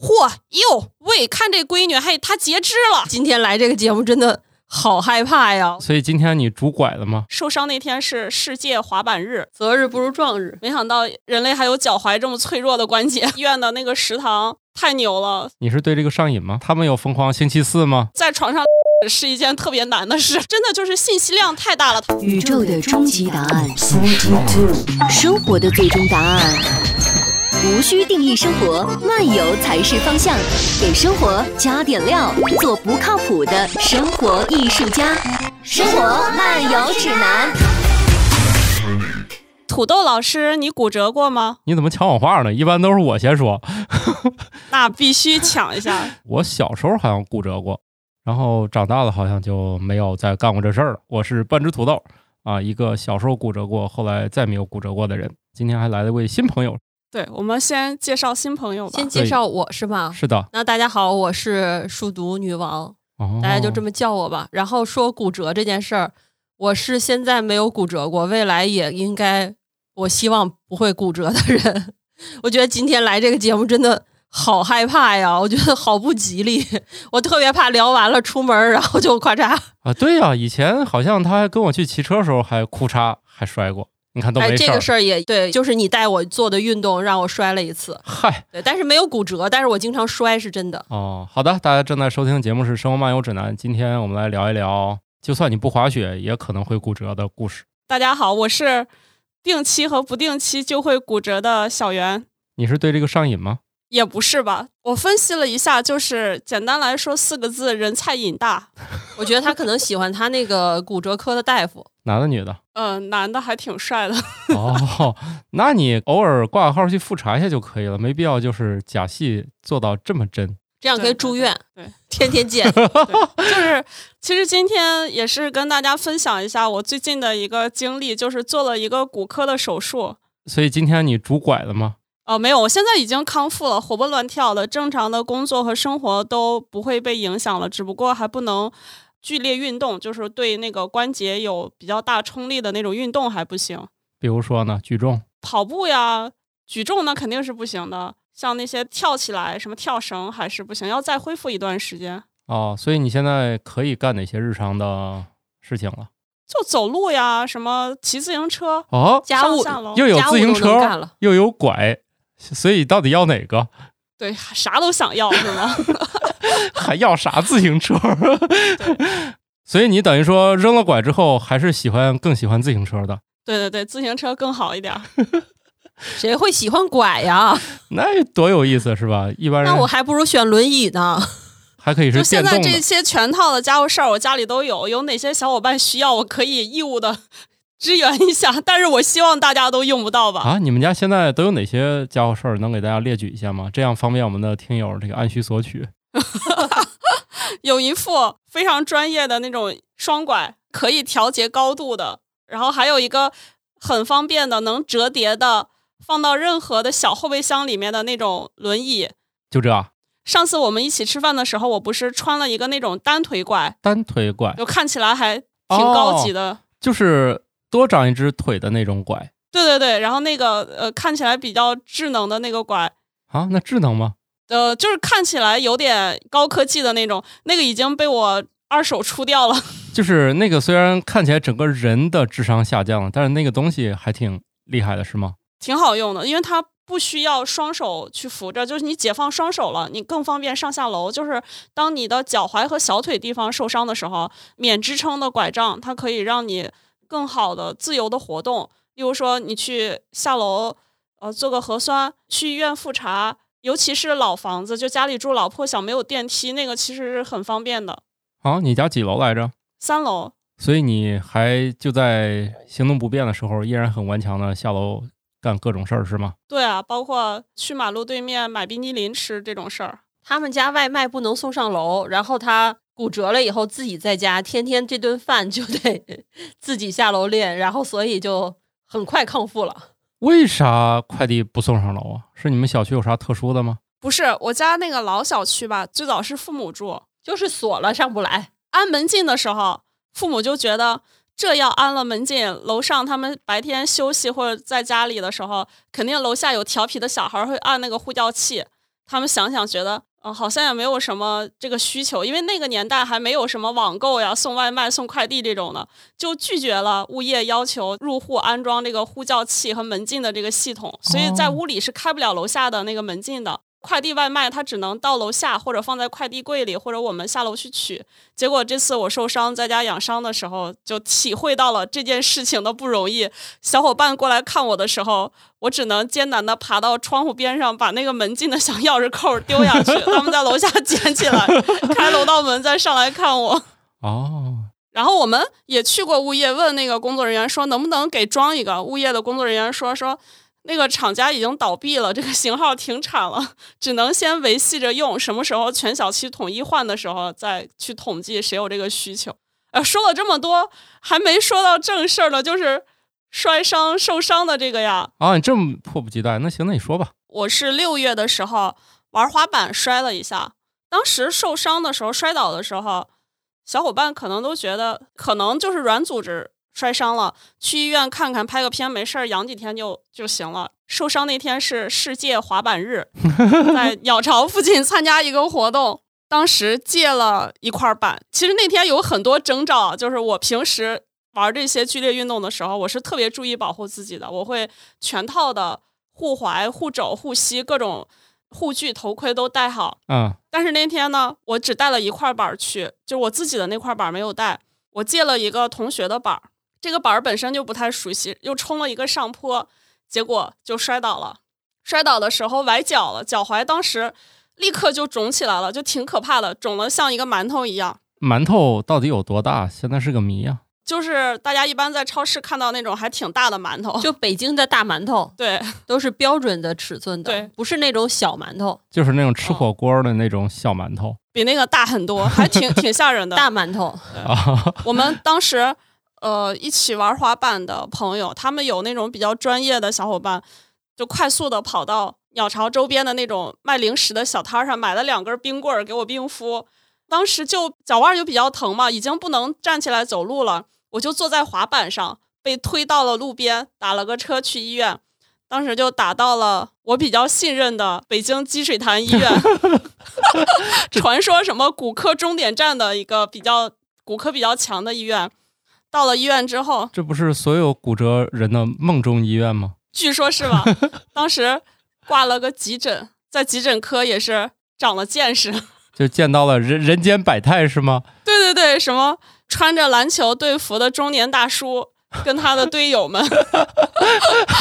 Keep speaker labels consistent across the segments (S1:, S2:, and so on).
S1: 嚯哟喂，看这闺女，嘿她截肢了。今天来这个节目真的好害怕呀！
S2: 所以今天你拄拐了吗？
S1: 受伤那天是世界滑板日，
S3: 择日不如撞日。
S1: 没想到人类还有脚踝这么脆弱的关节。医院的那个食堂太牛了。
S2: 你是对这个上瘾吗？他们有疯狂星期四吗？
S1: 在床上 是一件特别难的事，真的就是信息量太大了。
S4: 宇宙的终极答案，生活的最终答案。无需定义生活，漫游才是方向。给生活加点料，做不靠谱的生活艺术家。生活漫游指南。
S1: 土豆老师，你骨折过吗？
S2: 你怎么抢我话呢？一般都是我先说。
S1: 那必须抢一下。
S2: 我小时候好像骨折过，然后长大了好像就没有再干过这事儿了。我是半只土豆啊，一个小时候骨折过，后来再没有骨折过的人。今天还来了位新朋友。
S1: 对，我们先介绍新朋友吧。
S3: 先介绍我是吧？
S2: 是的。
S3: 那大家好，我是数独女王，大家就这么叫我吧。然后说骨折这件事儿，我是现在没有骨折过，未来也应该，我希望不会骨折的人。我觉得今天来这个节目真的好害怕呀，我觉得好不吉利，我特别怕聊完了出门然后就咔嚓
S2: 啊！对呀，以前好像他还跟我去骑车的时候还哭嚓还摔过。你看都没
S3: 事儿，这个事儿也对，就是你带我做的运动让我摔了一次，
S2: 嗨，
S3: 对，但是没有骨折，但是我经常摔是真的。
S2: 哦，好的，大家正在收听的节目是《生活漫游指南》，今天我们来聊一聊，就算你不滑雪也可能会骨折的故事。
S1: 大家好，我是定期和不定期就会骨折的小袁。
S2: 你是对这个上瘾吗？
S1: 也不是吧，我分析了一下，就是简单来说四个字：人菜瘾大。
S3: 我觉得他可能喜欢他那个骨折科的大夫，
S2: 男的女的？
S1: 嗯，男的还挺帅的。
S2: 哦，那你偶尔挂个号去复查一下就可以了，没必要就是假戏做到这么真。
S3: 这样可以住院，
S1: 对，
S3: 天天见。
S1: 就是，其实今天也是跟大家分享一下我最近的一个经历，就是做了一个骨科的手术。
S2: 所以今天你拄拐了吗？
S1: 哦，没有，我现在已经康复了，活蹦乱跳的，正常的工作和生活都不会被影响了，只不过还不能剧烈运动，就是对那个关节有比较大冲力的那种运动还不行。
S2: 比如说呢，举重、
S1: 跑步呀，举重那肯定是不行的，像那些跳起来、什么跳绳还是不行，要再恢复一段时间。
S2: 哦，所以你现在可以干哪些日常的事情了？
S1: 就走路呀，什么骑自行车
S2: 哦，
S3: 家务
S2: 又有自行车，又有拐。所以到底要哪个？
S1: 对，啥都想要是吗？
S2: 还要啥自行车？所以你等于说扔了拐之后，还是喜欢更喜欢自行车的？
S1: 对对对，自行车更好一点。
S3: 谁会喜欢拐呀？
S2: 那多有意思是吧？一般人
S3: 那我还不如选轮椅呢。
S2: 还可以是
S1: 现在这些全套的家伙事儿，我家里都有。有哪些小伙伴需要，我可以义务的。支援一下，但是我希望大家都用不到吧。
S2: 啊，你们家现在都有哪些家伙事儿？能给大家列举一下吗？这样方便我们的听友这个按需索取。
S1: 有一副非常专业的那种双拐，可以调节高度的，然后还有一个很方便的能折叠的，放到任何的小后备箱里面的那种轮椅。
S2: 就这。
S1: 上次我们一起吃饭的时候，我不是穿了一个那种单腿拐？
S2: 单腿拐，
S1: 就看起来还挺高级的。
S2: 就是。多长一只腿的那种拐，
S1: 对对对，然后那个呃看起来比较智能的那个拐
S2: 啊，那智能吗？
S1: 呃，就是看起来有点高科技的那种，那个已经被我二手出掉了。
S2: 就是那个虽然看起来整个人的智商下降了，但是那个东西还挺厉害的，是吗？
S1: 挺好用的，因为它不需要双手去扶着，就是你解放双手了，你更方便上下楼。就是当你的脚踝和小腿地方受伤的时候，免支撑的拐杖它可以让你。更好的自由的活动，例如说你去下楼，呃，做个核酸，去医院复查，尤其是老房子，就家里住老破小没有电梯，那个其实是很方便的。
S2: 啊，你家几楼来着？
S1: 三楼。
S2: 所以你还就在行动不便的时候，依然很顽强的下楼干各种事儿，是吗？
S1: 对啊，包括去马路对面买冰激凌吃这种事儿。
S3: 他们家外卖不能送上楼，然后他。骨折了以后，自己在家天天这顿饭就得 自己下楼练，然后所以就很快康复了。
S2: 为啥快递不送上楼啊？是你们小区有啥特殊的吗？
S1: 不是，我家那个老小区吧，最早是父母住，
S3: 就是锁了上不来。
S1: 安门禁的时候，父母就觉得这要安了门禁，楼上他们白天休息或者在家里的时候，肯定楼下有调皮的小孩会按那个呼叫器。他们想想觉得，呃，好像也没有什么这个需求，因为那个年代还没有什么网购呀、送外卖、送快递这种的，就拒绝了物业要求入户安装这个呼叫器和门禁的这个系统，所以在屋里是开不了楼下的那个门禁的。快递外卖，它只能到楼下或者放在快递柜里，或者我们下楼去取。结果这次我受伤在家养伤的时候，就体会到了这件事情的不容易。小伙伴过来看我的时候，我只能艰难的爬到窗户边上，把那个门禁的小钥匙扣丢下去，他们在楼下捡起来，开楼道门再上来看我。
S2: 哦。
S1: 然后我们也去过物业，问那个工作人员说能不能给装一个。物业的工作人员说说。那个厂家已经倒闭了，这个型号停产了，只能先维系着用。什么时候全小区统一换的时候，再去统计谁有这个需求。呃，说了这么多，还没说到正事儿呢，就是摔伤受伤的这个呀。
S2: 啊，你这么迫不及待，那行，那你说吧。
S1: 我是六月的时候玩滑板摔了一下，当时受伤的时候摔倒的时候，小伙伴可能都觉得可能就是软组织。摔伤了，去医院看看，拍个片，没事儿，养几天就就行了。受伤那天是世界滑板日，在鸟巢附近参加一个活动，当时借了一块板。其实那天有很多征兆，就是我平时玩这些剧烈运动的时候，我是特别注意保护自己的，我会全套的护踝、护肘、护膝，各种护具、头盔都戴好。
S2: 嗯。
S1: 但是那天呢，我只带了一块板去，就我自己的那块板没有带，我借了一个同学的板。这个板儿本身就不太熟悉，又冲了一个上坡，结果就摔倒了。摔倒的时候崴脚了，脚踝当时立刻就肿起来了，就挺可怕的，肿的像一个馒头一样。
S2: 馒头到底有多大？现在是个谜啊。
S1: 就是大家一般在超市看到那种还挺大的馒头，
S3: 就北京的大馒头，
S1: 对，
S3: 都是标准的尺寸的，
S1: 对，
S3: 不是那种小馒头，
S2: 就是那种吃火锅的那种小馒头，
S1: 比那个大很多，还挺挺吓人的
S3: 大馒头。
S1: 我们当时。呃，一起玩滑板的朋友，他们有那种比较专业的小伙伴，就快速的跑到鸟巢周边的那种卖零食的小摊上，买了两根冰棍儿给我冰敷。当时就脚腕就比较疼嘛，已经不能站起来走路了，我就坐在滑板上，被推到了路边，打了个车去医院。当时就打到了我比较信任的北京积水潭医院 传说什么骨科终点站的一个比较骨科比较强的医院。到了医院之后，
S2: 这不是所有骨折人的梦中医院吗？
S1: 据说是吧？当时挂了个急诊，在急诊科也是长了见识，
S2: 就见到了人人间百态是吗？
S1: 对对对，什么穿着篮球队服的中年大叔跟他的队友们，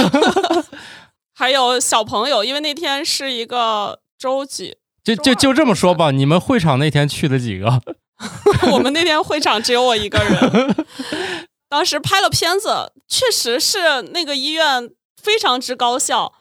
S1: 还有小朋友，因为那天是一个周几，
S2: 就就就这么说吧，你们会场那天去了几个？
S1: 我们那天会场只有我一个人，当时拍了片子，确实是那个医院非常之高效。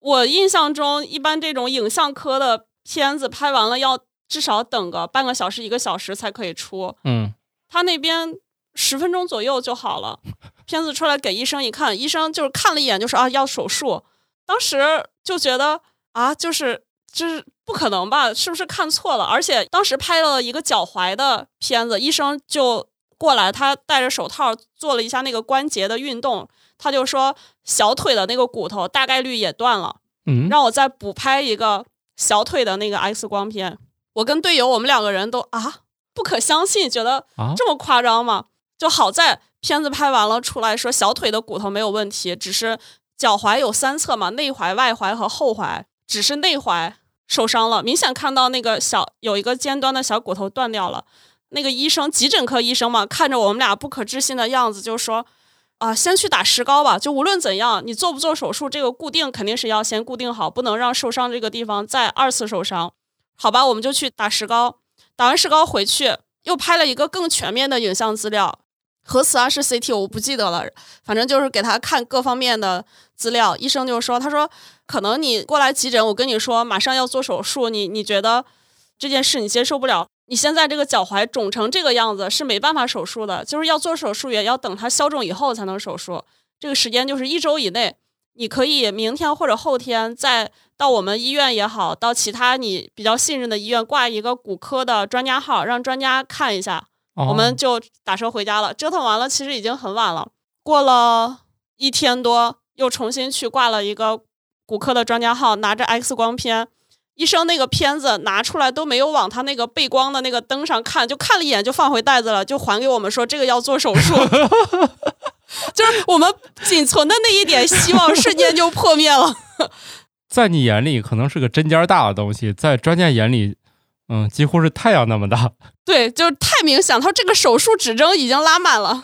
S1: 我印象中，一般这种影像科的片子拍完了要至少等个半个小时、一个小时才可以出。
S2: 嗯，
S1: 他那边十分钟左右就好了，片子出来给医生一看，医生就是看了一眼就说啊要手术。当时就觉得啊，就是就是。不可能吧？是不是看错了？而且当时拍了一个脚踝的片子，医生就过来，他戴着手套做了一下那个关节的运动，他就说小腿的那个骨头大概率也断了，
S2: 嗯，
S1: 让我再补拍一个小腿的那个 X 光片。我跟队友我们两个人都啊不可相信，觉得这么夸张吗？就好在片子拍完了出来说小腿的骨头没有问题，只是脚踝有三侧嘛，内踝、外踝和后踝，只是内踝。受伤了，明显看到那个小有一个尖端的小骨头断掉了。那个医生，急诊科医生嘛，看着我们俩不可置信的样子，就说：“啊，先去打石膏吧。就无论怎样，你做不做手术，这个固定肯定是要先固定好，不能让受伤这个地方再二次受伤。好吧，我们就去打石膏。打完石膏回去，又拍了一个更全面的影像资料。”核磁啊是 CT，我不记得了，反正就是给他看各方面的资料。医生就说：“他说可能你过来急诊，我跟你说马上要做手术，你你觉得这件事你接受不了？你现在这个脚踝肿成这个样子是没办法手术的，就是要做手术也要等它消肿以后才能手术。这个时间就是一周以内，你可以明天或者后天再到我们医院也好，到其他你比较信任的医院挂一个骨科的专家号，让专家看一下。”我们就打车回家了，折腾完了，其实已经很晚了。过了一天多，又重新去挂了一个骨科的专家号，拿着 X 光片，医生那个片子拿出来都没有往他那个背光的那个灯上看，就看了一眼就放回袋子了，就还给我们说这个要做手术，就是我们仅存的那一点希望瞬间就破灭了。
S2: 在你眼里可能是个针尖大的东西，在专家眼里，嗯，几乎是太阳那么大。
S1: 对，就是太明显，他说这个手术指征已经拉满了，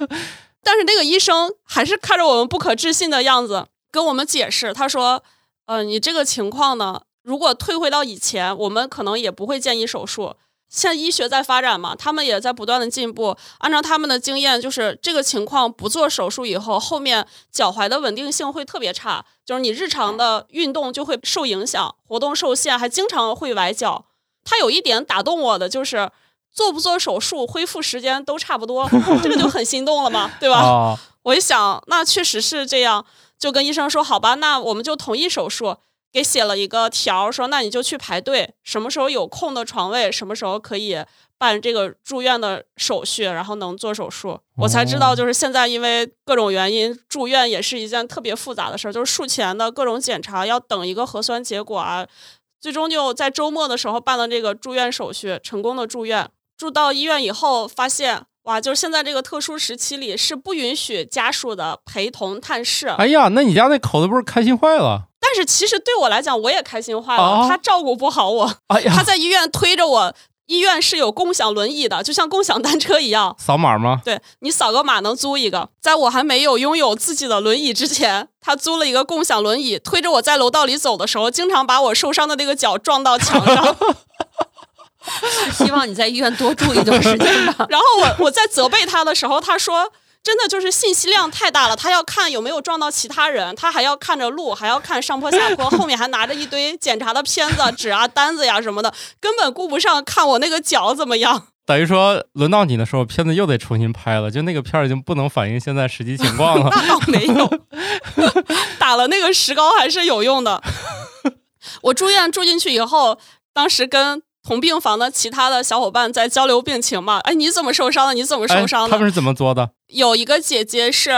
S1: 但是那个医生还是看着我们不可置信的样子跟我们解释，他说：“呃，你这个情况呢？”如果退回到以前，我们可能也不会建议手术。现在医学在发展嘛，他们也在不断的进步。按照他们的经验，就是这个情况不做手术以后，后面脚踝的稳定性会特别差，就是你日常的运动就会受影响，活动受限，还经常会崴脚。他有一点打动我的就是，做不做手术恢复时间都差不多，这个就很心动了嘛，对吧？我一想，那确实是这样，就跟医生说，好吧，那我们就同意手术。给写了一个条，说那你就去排队，什么时候有空的床位，什么时候可以办这个住院的手续，然后能做手术。我才知道，就是现在因为各种原因，住院也是一件特别复杂的事儿，就是术前的各种检查要等一个核酸结果啊。最终就在周末的时候办了这个住院手续，成功的住院。住到医院以后，发现哇，就是现在这个特殊时期里是不允许家属的陪同探视。
S2: 哎呀，那你家那口子不是开心坏了？
S1: 但是其实对我来讲，我也开心坏了。他照顾不好我，他在医院推着我。医院是有共享轮椅的，就像共享单车一样。
S2: 扫码吗？
S1: 对你扫个码能租一个。在我还没有拥有自己的轮椅之前，他租了一个共享轮椅，推着我在楼道里走的时候，经常把我受伤的那个脚撞到墙上。
S3: 希望你在医院多住一段时间吧。
S1: 然后我我在责备他的时候，他说。真的就是信息量太大了，他要看有没有撞到其他人，他还要看着路，还要看上坡下坡，后面还拿着一堆检查的片子、纸啊、单子呀什么的，根本顾不上看我那个脚怎么样。
S2: 等于说，轮到你的时候，片子又得重新拍了，就那个片儿已经不能反映现在实际情况了。
S1: 那倒没有，打了那个石膏还是有用的。我住院住进去以后，当时跟。同病房的其他的小伙伴在交流病情嘛？哎，你怎么受伤的？你怎么受伤的？
S2: 他们是怎么做的？
S1: 有一个姐姐是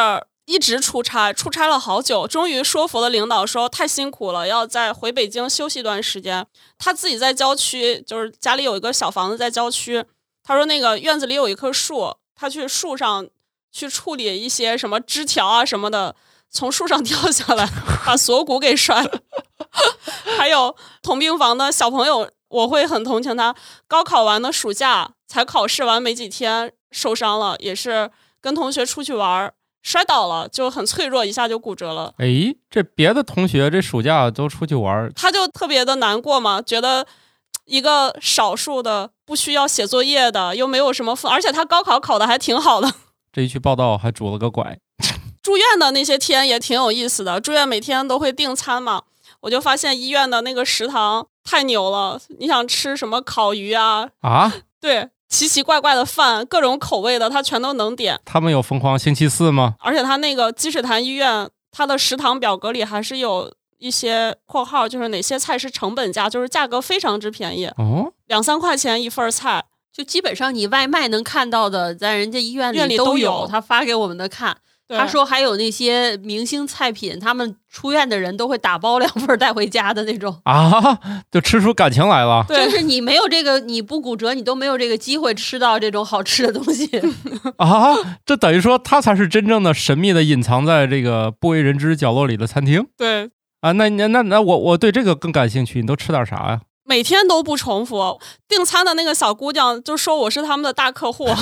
S1: 一直出差，出差了好久，终于说服了领导说太辛苦了，要再回北京休息一段时间。她自己在郊区，就是家里有一个小房子在郊区。她说那个院子里有一棵树，她去树上去处理一些什么枝条啊什么的，从树上掉下来，把锁骨给摔了。还有同病房的小朋友。我会很同情他，高考完的暑假才考试完没几天受伤了，也是跟同学出去玩摔倒了，就很脆弱，一下就骨折了。
S2: 哎，这别的同学这暑假都出去玩，
S1: 他就特别的难过嘛，觉得一个少数的不需要写作业的，又没有什么负，而且他高考考的还挺好的。
S2: 这一去报道还拄了个拐。
S1: 住院的那些天也挺有意思的，住院每天都会订餐嘛。我就发现医院的那个食堂太牛了，你想吃什么烤鱼啊？
S2: 啊，
S1: 对，奇奇怪怪的饭，各种口味的，他全都能点。
S2: 他们有疯狂星期四吗？
S1: 而且他那个积水潭医院，他的食堂表格里还是有一些括号，就是哪些菜是成本价，就是价格非常之便宜
S2: 哦，
S1: 两三块钱一份菜，
S3: 就基本上你外卖能看到的，在人家医院
S1: 里
S3: 都
S1: 有，
S3: 他发给我们的看。他说还有那些明星菜品，他们出院的人都会打包两份带回家的那种
S2: 啊，就吃出感情来了。
S3: 就是你没有这个，你不骨折，你都没有这个机会吃到这种好吃的东西
S2: 啊。这等于说，它才是真正的神秘的隐藏在这个不为人知角落里的餐厅。
S1: 对
S2: 啊，那那那那我我对这个更感兴趣。你都吃点啥呀？
S1: 每天都不重复。订餐的那个小姑娘就说我是他们的大客户。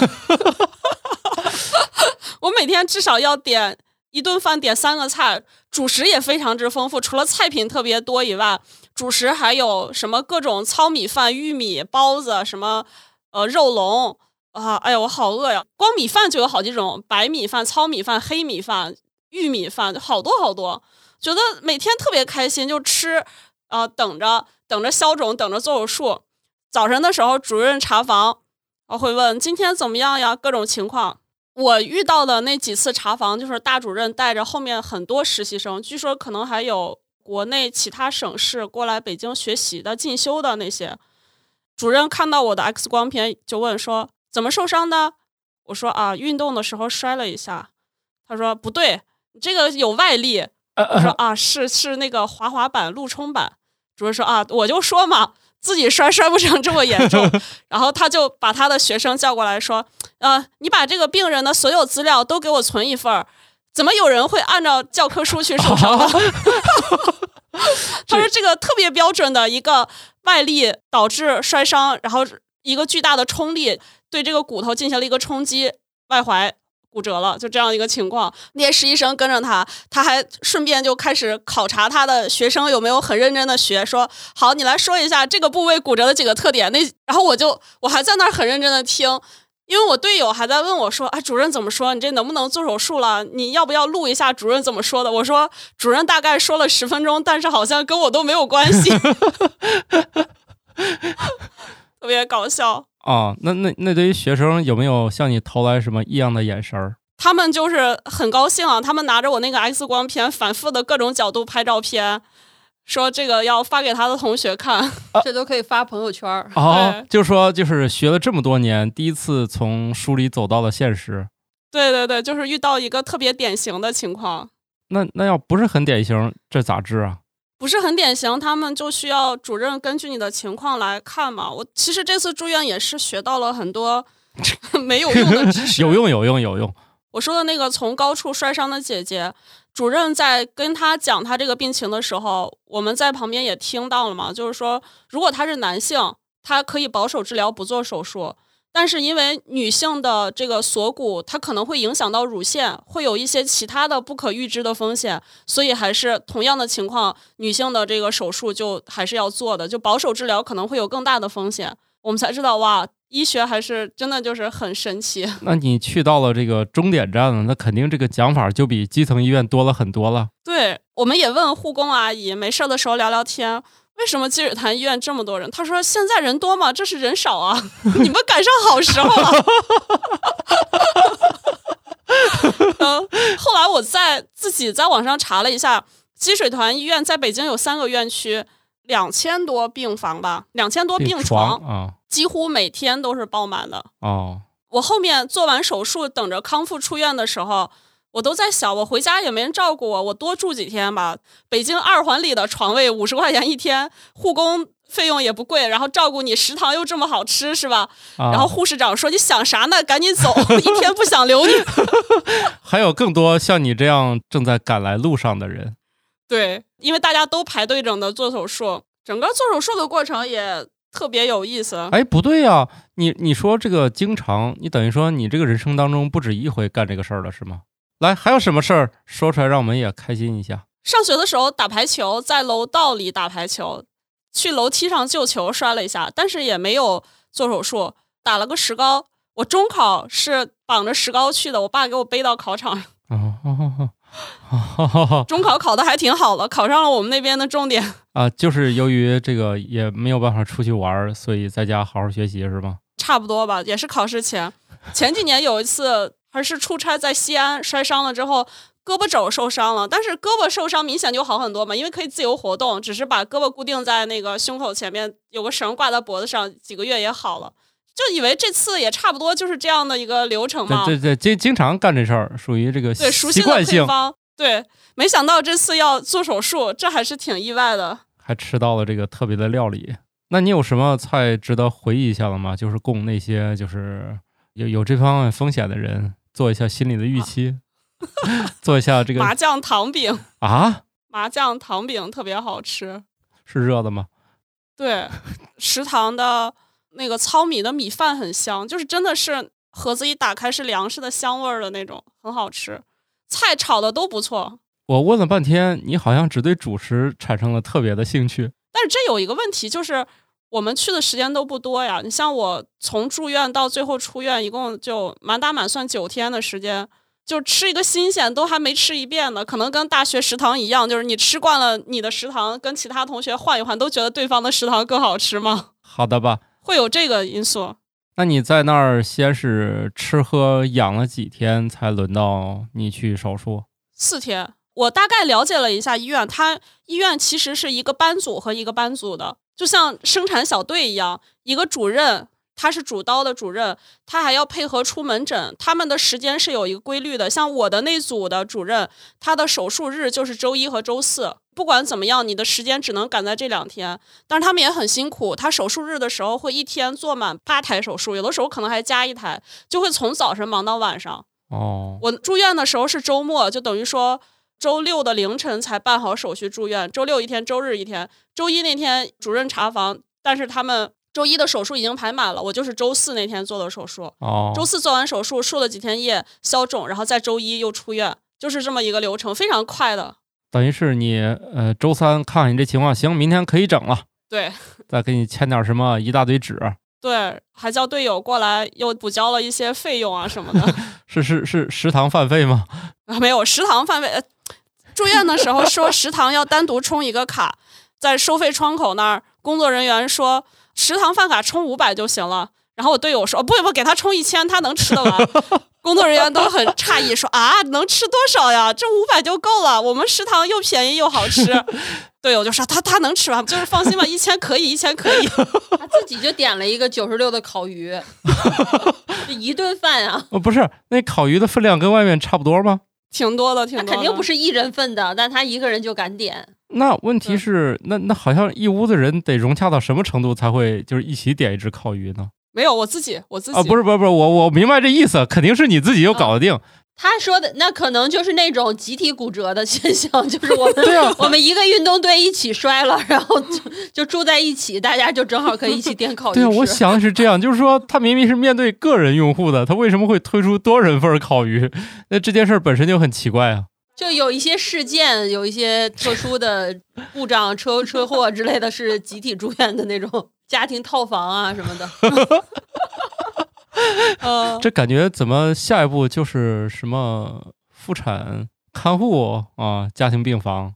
S1: 我每天至少要点一顿饭，点三个菜，主食也非常之丰富。除了菜品特别多以外，主食还有什么各种糙米饭、玉米包子，什么呃肉龙啊！哎呀，我好饿呀！光米饭就有好几种，白米饭、糙米饭、黑米饭、玉米饭，好多好多。觉得每天特别开心，就吃啊，等着等着消肿，等着做手术。早晨的时候，主任查房，我会问今天怎么样呀？各种情况。我遇到的那几次查房，就是大主任带着后面很多实习生，据说可能还有国内其他省市过来北京学习的进修的那些主任，看到我的 X 光片就问说怎么受伤的？我说啊，运动的时候摔了一下。他说不对，你这个有外力。我说啊，是是那个滑滑板、路冲板，主任说啊，我就说嘛，自己摔摔不成这么严重。然后他就把他的学生叫过来说，呃，你把这个病人的所有资料都给我存一份儿。怎么有人会按照教科书去受伤呢？他说这个特别标准的一个外力导致摔伤，然后一个巨大的冲力对这个骨头进行了一个冲击，外踝骨折了，就这样一个情况。那些实习生跟着他，他还顺便就开始考察他的学生有没有很认真的学，说好，你来说一下这个部位骨折的几个特点。那然后我就我还在那儿很认真的听。因为我队友还在问我说：“啊，主任怎么说？你这能不能做手术了？你要不要录一下主任怎么说的？”我说：“主任大概说了十分钟，但是好像跟我都没有关系，特别搞笑。”
S2: 啊，那那那对于学生有没有向你投来什么异样的眼神儿？
S1: 他们就是很高兴啊，他们拿着我那个 X 光片，反复的各种角度拍照片。说这个要发给他的同学看，
S3: 这都可以发朋友圈儿。
S2: 哦，就说就是学了这么多年，第一次从书里走到了现实。
S1: 对对对，就是遇到一个特别典型的情况。
S2: 那那要不是很典型，这咋治啊？
S1: 不是很典型，他们就需要主任根据你的情况来看嘛。我其实这次住院也是学到了很多 没有用的知识。
S2: 有用有用有用。
S1: 我说的那个从高处摔伤的姐姐。主任在跟他讲他这个病情的时候，我们在旁边也听到了嘛。就是说，如果他是男性，他可以保守治疗，不做手术。但是因为女性的这个锁骨，它可能会影响到乳腺，会有一些其他的不可预知的风险，所以还是同样的情况，女性的这个手术就还是要做的。就保守治疗可能会有更大的风险。我们才知道哇。医学还是真的就是很神奇。
S2: 那你去到了这个终点站了，那肯定这个讲法就比基层医院多了很多了。
S1: 对，我们也问护工阿姨，没事的时候聊聊天，为什么积水潭医院这么多人？他说现在人多吗？这是人少啊，你们赶上好时候了。嗯，后来我在自己在网上查了一下，积水潭医院在北京有三个院区。两千多病房吧，两千多病床
S2: 啊，
S1: 几乎每天都是爆满的
S2: 哦。
S1: 我后面做完手术，等着康复出院的时候，我都在想，我回家也没人照顾我，我多住几天吧。北京二环里的床位五十块钱一天，护工费用也不贵，然后照顾你，食堂又这么好吃，是吧？然后护士长说：“你想啥呢？赶紧走，一天不想留你。”
S2: 还有更多像你这样正在赶来路上的人。
S1: 对，因为大家都排队等着做手术，整个做手术的过程也特别有意思。
S2: 哎，不对呀，你你说这个经常，你等于说你这个人生当中不止一回干这个事儿了，是吗？来，还有什么事儿说出来，让我们也开心一下？
S1: 上学的时候打排球，在楼道里打排球，去楼梯上救球摔了一下，但是也没有做手术，打了个石膏。我中考是绑着石膏去的，我爸给我背到考场。
S2: 哦。
S1: 中考考的还挺好的，考上了我们那边的重点
S2: 啊。就是由于这个也没有办法出去玩，所以在家好好学习是吗？
S1: 差不多吧，也是考试前。前几年有一次还是出差在西安摔伤了之后，胳膊肘受伤了，但是胳膊受伤明显就好很多嘛，因为可以自由活动，只是把胳膊固定在那个胸口前面，有个绳挂在脖子上，几个月也好了。就以为这次也差不多就是这样的一个流程嘛。
S2: 对对，经经常干这事儿，属于这个
S1: 对熟悉的配方。对，没想到这次要做手术，这还是挺意外的。
S2: 还吃到了这个特别的料理。那你有什么菜值得回忆一下的吗？就是供那些就是有有这方面风险的人做一下心理的预期，做一下这个
S1: 麻酱糖饼
S2: 啊，
S1: 麻酱糖饼特别好吃，
S2: 是热的吗？
S1: 对，食堂的。那个糙米的米饭很香，就是真的是盒子一打开是粮食的香味儿的那种，很好吃。菜炒的都不错。
S2: 我问了半天，你好像只对主食产生了特别的兴趣。
S1: 但是这有一个问题，就是我们去的时间都不多呀。你像我从住院到最后出院，一共就满打满算九天的时间，就吃一个新鲜都还没吃一遍呢。可能跟大学食堂一样，就是你吃惯了你的食堂，跟其他同学换一换，都觉得对方的食堂更好吃吗？
S2: 好的吧。
S1: 会有这个因素。
S2: 那你在那儿先是吃喝养了几天，才轮到你去手术？
S1: 四天。我大概了解了一下医院，它医院其实是一个班组和一个班组的，就像生产小队一样，一个主任。他是主刀的主任，他还要配合出门诊，他们的时间是有一个规律的。像我的那组的主任，他的手术日就是周一和周四，不管怎么样，你的时间只能赶在这两天。但是他们也很辛苦，他手术日的时候会一天做满八台手术，有的时候可能还加一台，就会从早晨忙到晚上。
S2: 哦，
S1: 我住院的时候是周末，就等于说周六的凌晨才办好手续住院。周六一天，周日一天，周一那天主任查房，但是他们周一的手术已经排满了，我就是周四那天做的手术。
S2: 哦，
S1: 周四做完手术，输了几天液消肿，然后在周一又出院，就是这么一个流程，非常快的。
S2: 等于是你呃周三看看你这情况，行，明天可以整了。
S1: 对，
S2: 再给你签点什么一大堆纸。
S1: 对，还叫队友过来又补交了一些费用啊什么的。
S2: 是是是食堂饭费吗？
S1: 啊，没有食堂饭费。住院的时候说食堂要单独充一个卡，在收费窗口那儿，工作人员说食堂饭卡充五百就行了。然后我队友说不不，给他充一千，他能吃得完。工作人员都很诧异，说啊，能吃多少呀？这五百就够了。我们食堂又便宜又好吃。队友就说他他能吃完，就是放心吧，一千可以，一千可以。
S3: 他自己就点了一个九十六的烤鱼，一顿饭啊。
S2: 哦，不是，那烤鱼的分量跟外面差不多吗？
S1: 挺多的，挺多。
S3: 肯定不是一人份的，但他一个人就敢点。
S2: 那问题是，那那好像一屋子人得融洽到什么程度才会就是一起点一只烤鱼呢？
S1: 没有，我自己，我自己
S2: 啊，不是，不是，不是，我我明白这意思，肯定是你自己就搞得定。
S3: 他说的那可能就是那种集体骨折的现象，就是我们我们一个运动队一起摔了，然后就就住在一起，大家就正好可以一起点烤鱼。
S2: 对啊，我想的是这样，就是说他明明是面对个人用户的，他为什么会推出多人份烤鱼？那这件事本身就很奇怪啊。
S3: 就有一些事件，有一些特殊的故障、车车祸之类的是集体住院的那种。家庭套房啊什么的，
S1: 呃，
S2: 这感觉怎么下一步就是什么妇产看护啊，家庭病房？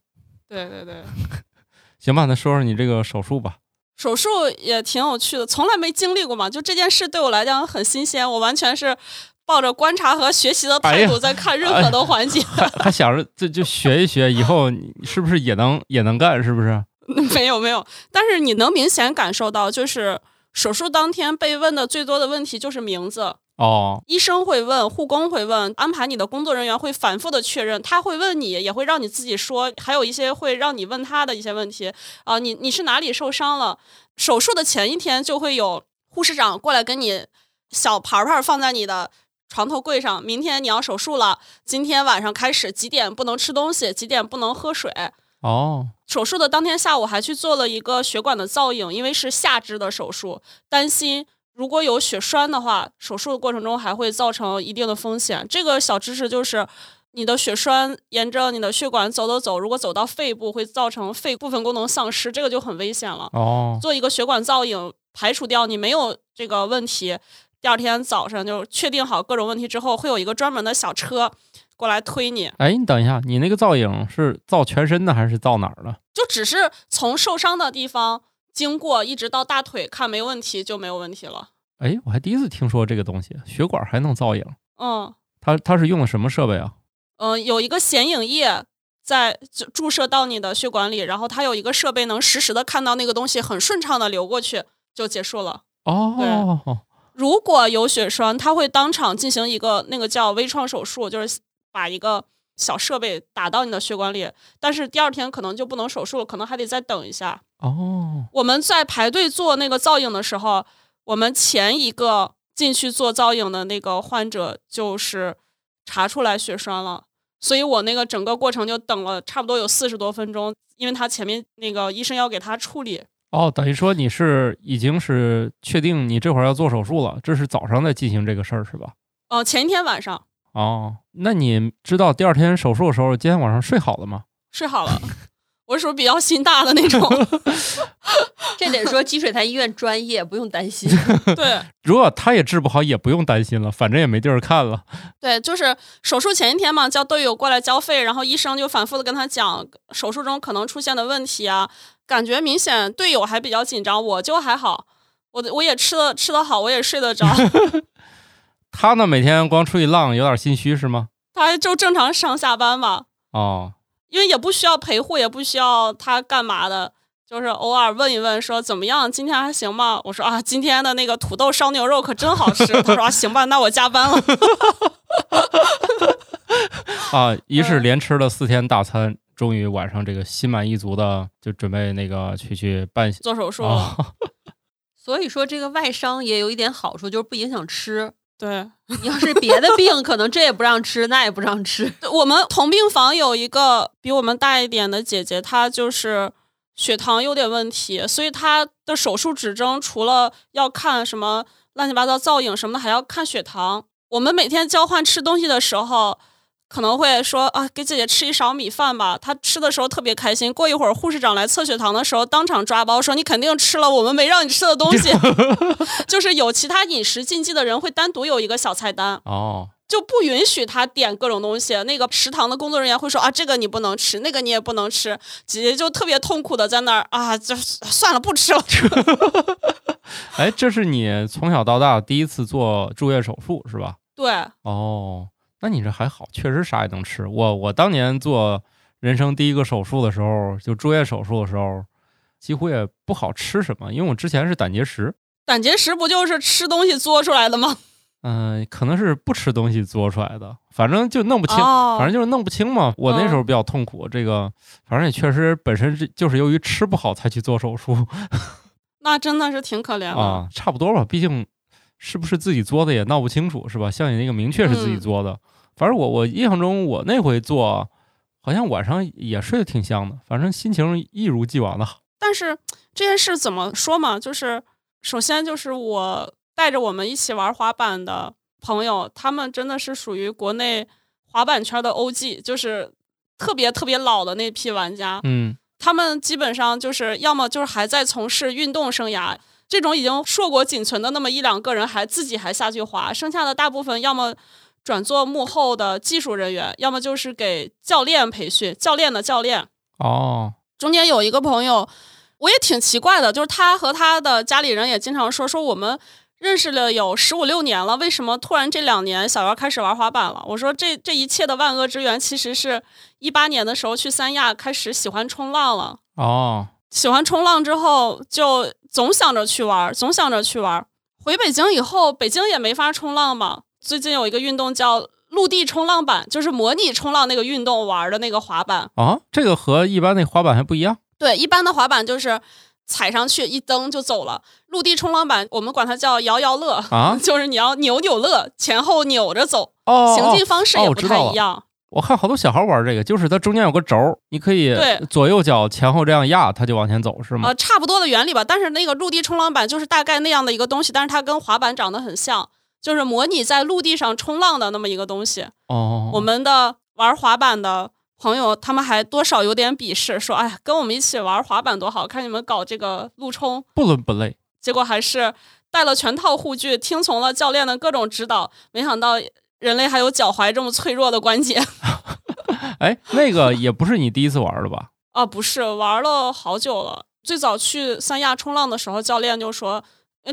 S1: 对对对，
S2: 行吧，那说说你这个手术吧。
S1: 手术也挺有趣的，从来没经历过嘛，就这件事对我来讲很新鲜，我完全是抱着观察和学习的态度在看任何的环节，
S2: 还还想着这就学一学，以后你是不是也能也能干？是不是？
S1: 没有没有，但是你能明显感受到，就是手术当天被问的最多的问题就是名字
S2: 哦。
S1: 医生会问，护工会问，安排你的工作人员会反复的确认，他会问你，也会让你自己说，还有一些会让你问他的一些问题啊，你你是哪里受伤了？手术的前一天就会有护士长过来跟你小牌牌放在你的床头柜上，明天你要手术了，今天晚上开始几点不能吃东西，几点不能喝水。
S2: 哦，
S1: 手术的当天下午还去做了一个血管的造影，因为是下肢的手术，担心如果有血栓的话，手术的过程中还会造成一定的风险。这个小知识就是，你的血栓沿着你的血管走走走，如果走到肺部，会造成肺部分功能丧失，这个就很危险了。
S2: 哦，
S1: 做一个血管造影，排除掉你没有这个问题，第二天早上就确定好各种问题之后，会有一个专门的小车。过来推你，
S2: 哎，你等一下，你那个造影是造全身的还是造哪儿的？
S1: 就只是从受伤的地方经过，一直到大腿，看没问题就没有问题了。
S2: 哎，我还第一次听说这个东西，血管还能造影。
S1: 嗯，
S2: 它它是用的什么设备啊？
S1: 嗯，有一个显影液在注射到你的血管里，然后它有一个设备能实时的看到那个东西很顺畅的流过去，就结束了。
S2: 哦，
S1: 如果有血栓，它会当场进行一个那个叫微创手术，就是。把一个小设备打到你的血管里，但是第二天可能就不能手术了，可能还得再等一下。
S2: 哦，
S1: 我们在排队做那个造影的时候，我们前一个进去做造影的那个患者就是查出来血栓了，所以我那个整个过程就等了差不多有四十多分钟，因为他前面那个医生要给他处理。
S2: 哦，等于说你是已经是确定你这会儿要做手术了，这是早上在进行这个事儿是吧？
S1: 哦，前一天晚上。
S2: 哦，那你知道第二天手术的时候，今天晚上睡好了吗？
S1: 睡好了，我属于比较心大的那种。
S3: 这得说积水潭医院专业，不用担心。
S1: 对，
S2: 如果他也治不好，也不用担心了，反正也没地儿看了。
S1: 对，就是手术前一天嘛，叫队友过来交费，然后医生就反复的跟他讲手术中可能出现的问题啊，感觉明显队友还比较紧张，我就还好，我我也吃的吃的好，我也睡得着。
S2: 他呢，每天光出去浪，有点心虚是吗？
S1: 他就正常上下班吧。
S2: 哦，
S1: 因为也不需要陪护，也不需要他干嘛的，就是偶尔问一问，说怎么样，今天还行吗？我说啊，今天的那个土豆烧牛肉可真好吃。他说啊，行吧，那我加班了。
S2: 啊，一是连吃了四天大餐，终于晚上这个心满意足的就准备那个去去办
S1: 做手术。
S3: 所以说这个外伤也有一点好处，就是不影响吃。
S1: 对
S3: 你要是别的病，可能这也不让吃，那也不让吃。
S1: 我们同病房有一个比我们大一点的姐姐，她就是血糖有点问题，所以她的手术指征除了要看什么乱七八糟造影什么的，还要看血糖。我们每天交换吃东西的时候。可能会说啊，给姐姐吃一勺米饭吧。她吃的时候特别开心。过一会儿，护士长来测血糖的时候，当场抓包说：“你肯定吃了我们没让你吃的东西。” 就是有其他饮食禁忌的人会单独有一个小菜单
S2: 哦，
S1: 就不允许他点各种东西。那个食堂的工作人员会说：“啊，这个你不能吃，那个你也不能吃。”姐姐就特别痛苦的在那儿啊，就算了，不吃了。
S2: 哎，这是你从小到大第一次做住院手术是吧？
S1: 对。
S2: 哦。那你这还好，确实啥也能吃。我我当年做人生第一个手术的时候，就住院手术的时候，几乎也不好吃什么，因为我之前是胆结石。
S1: 胆结石不就是吃东西做出来的吗？
S2: 嗯，可能是不吃东西做出来的，反正就弄不清，反正就是弄不清嘛。我那时候比较痛苦，这个反正也确实本身是就是由于吃不好才去做手术。
S1: 那真的是挺可怜的
S2: 啊，差不多吧，毕竟。是不是自己做的也闹不清楚，是吧？像你那个明确是自己做的，反正我我印象中我那回做，好像晚上也睡得挺香的，反正心情一如既往的好。
S1: 但是这件事怎么说嘛？就是首先就是我带着我们一起玩滑板的朋友，他们真的是属于国内滑板圈的 OG，就是特别特别老的那批玩家。
S2: 嗯，
S1: 他们基本上就是要么就是还在从事运动生涯。这种已经硕果仅存的那么一两个人还自己还下去滑，剩下的大部分要么转做幕后的技术人员，要么就是给教练培训，教练的教练。
S2: 哦，
S1: 中间有一个朋友，我也挺奇怪的，就是他和他的家里人也经常说，说我们认识了有十五六年了，为什么突然这两年小姚开始玩滑板了？我说这这一切的万恶之源，其实是一八年的时候去三亚开始喜欢冲浪了。哦。喜欢冲浪之后，就总想着去玩，总想着去玩。回北京以后，北京也没法冲浪嘛。最近有一个运动叫陆地冲浪板，就是模拟冲浪那个运动玩的那个滑板
S2: 啊。这个和一般那滑板还不一样。
S1: 对，一般的滑板就是踩上去一蹬就走了。陆地冲浪板，我们管它叫摇摇乐
S2: 啊，
S1: 就是你要扭扭乐，前后扭着走，哦行进方式也不太一样。
S2: 我看好多小孩玩这个，就是它中间有个轴，你可以左右脚前后这样压，它就往前走，是吗？
S1: 呃，差不多的原理吧。但是那个陆地冲浪板就是大概那样的一个东西，但是它跟滑板长得很像，就是模拟在陆地上冲浪的那么一个东西。
S2: 哦。
S1: 我们的玩滑板的朋友，他们还多少有点鄙视，说：“哎，跟我们一起玩滑板多好，看你们搞这个陆冲，
S2: 不伦不类。”
S1: 结果还是带了全套护具，听从了教练的各种指导，没想到。人类还有脚踝这么脆弱的关节？
S2: 哎，那个也不是你第一次玩了吧？
S1: 啊，不是，玩了好久了。最早去三亚冲浪的时候，教练就说：“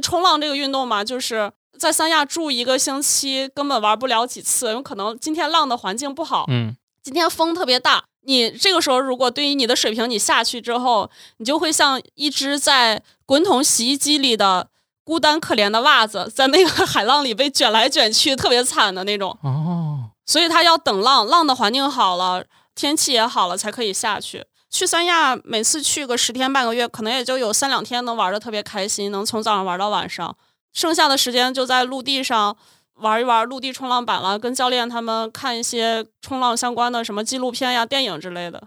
S1: 冲浪这个运动嘛，就是在三亚住一个星期，根本玩不了几次，有可能今天浪的环境不好，
S2: 嗯，
S1: 今天风特别大。你这个时候如果对于你的水平，你下去之后，你就会像一只在滚筒洗衣机里的。”孤单可怜的袜子在那个海浪里被卷来卷去，特别惨的那种。
S2: 哦，
S1: 所以他要等浪，浪的环境好了，天气也好了，才可以下去。去三亚，每次去个十天半个月，可能也就有三两天能玩的特别开心，能从早上玩到晚上。剩下的时间就在陆地上玩一玩陆地冲浪板了，跟教练他们看一些冲浪相关的什么纪录片呀、电影之类的。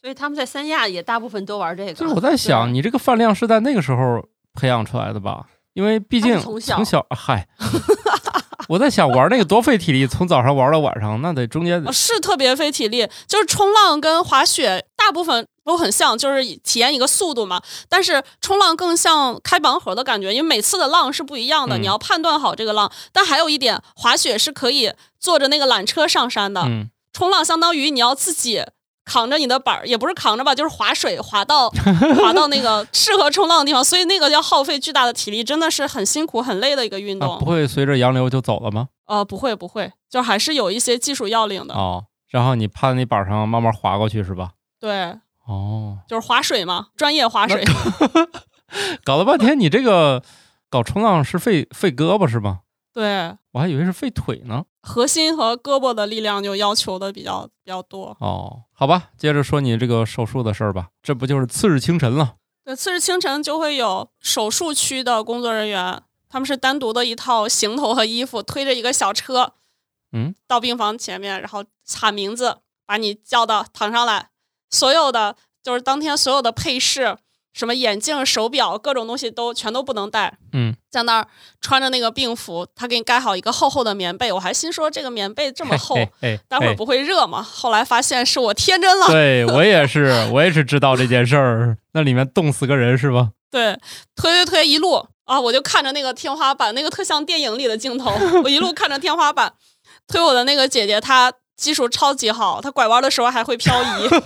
S3: 所以他们在三亚也大部分都玩这个。
S2: 就是我在想，你这个饭量是在那个时候培养出来的吧？因为毕竟从小嗨，我在想玩那个多费体力，从早上玩到晚上，那得中间
S1: 是特别费体力。就是冲浪跟滑雪大部分都很像，就是体验一个速度嘛。但是冲浪更像开盲盒的感觉，因为每次的浪是不一样的，你要判断好这个浪。但还有一点，滑雪是可以坐着那个缆车上山的，冲浪相当于你要自己。扛着你的板儿也不是扛着吧，就是划水划到 划到那个适合冲浪的地方，所以那个要耗费巨大的体力，真的是很辛苦很累的一个运动。
S2: 不会随着洋流就走了吗？
S1: 呃，不会不会，就还是有一些技术要领的。
S2: 哦，然后你趴在那板上慢慢滑过去是吧？
S1: 对。
S2: 哦，
S1: 就是划水嘛，专业划水。
S2: 搞了半天，你这个搞冲浪是费费胳膊是吗？
S1: 对，
S2: 我还以为是费腿呢。
S1: 核心和胳膊的力量就要求的比较比较多。
S2: 哦，好吧，接着说你这个手术的事儿吧。这不就是次日清晨了？
S1: 对，次日清晨就会有手术区的工作人员，他们是单独的一套行头和衣服，推着一个小车，
S2: 嗯，
S1: 到病房前面，然后喊名字，把你叫到躺上来，所有的就是当天所有的配饰。什么眼镜、手表，各种东西都全都不能戴。
S2: 嗯，
S1: 在那儿穿着那个病服，他给你盖好一个厚厚的棉被。我还心说这个棉被这么厚，待会儿不会热吗？后来发现是我天真了。
S2: 对我也是，我也是知道这件事儿。那里面冻死个人是吧？
S1: 对，推推推一路啊，我就看着那个天花板，那个特像电影里的镜头。我一路看着天花板，推我的那个姐姐，她技术超级好，他拐弯的时候还会漂移。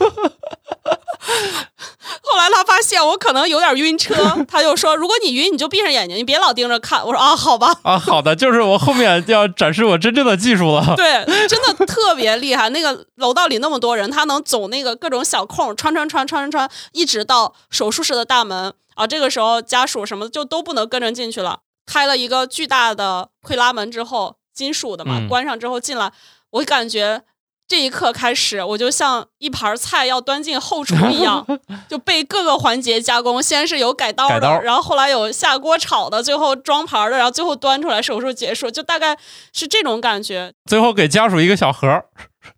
S1: 后来他发现我可能有点晕车，他就说：“如果你晕，你就闭上眼睛，你别老盯着看。”我说：“啊，好吧。”
S2: 啊，好的，就是我后面要展示我真正的技术了。
S1: 对，真的特别厉害。那个楼道里那么多人，他能走那个各种小空，穿穿穿穿穿穿，一直到手术室的大门啊。这个时候家属什么就都不能跟着进去了。开了一个巨大的推拉门之后，金属的嘛，关上之后进来，我感觉。这一刻开始，我就像一盘菜要端进后厨一样，就被各个环节加工。先是有改刀的，然后后来有下锅炒的，最后装盘的，然后最后端出来，手术结束，就大概是这种感觉。
S2: 最后给家属一个小盒儿，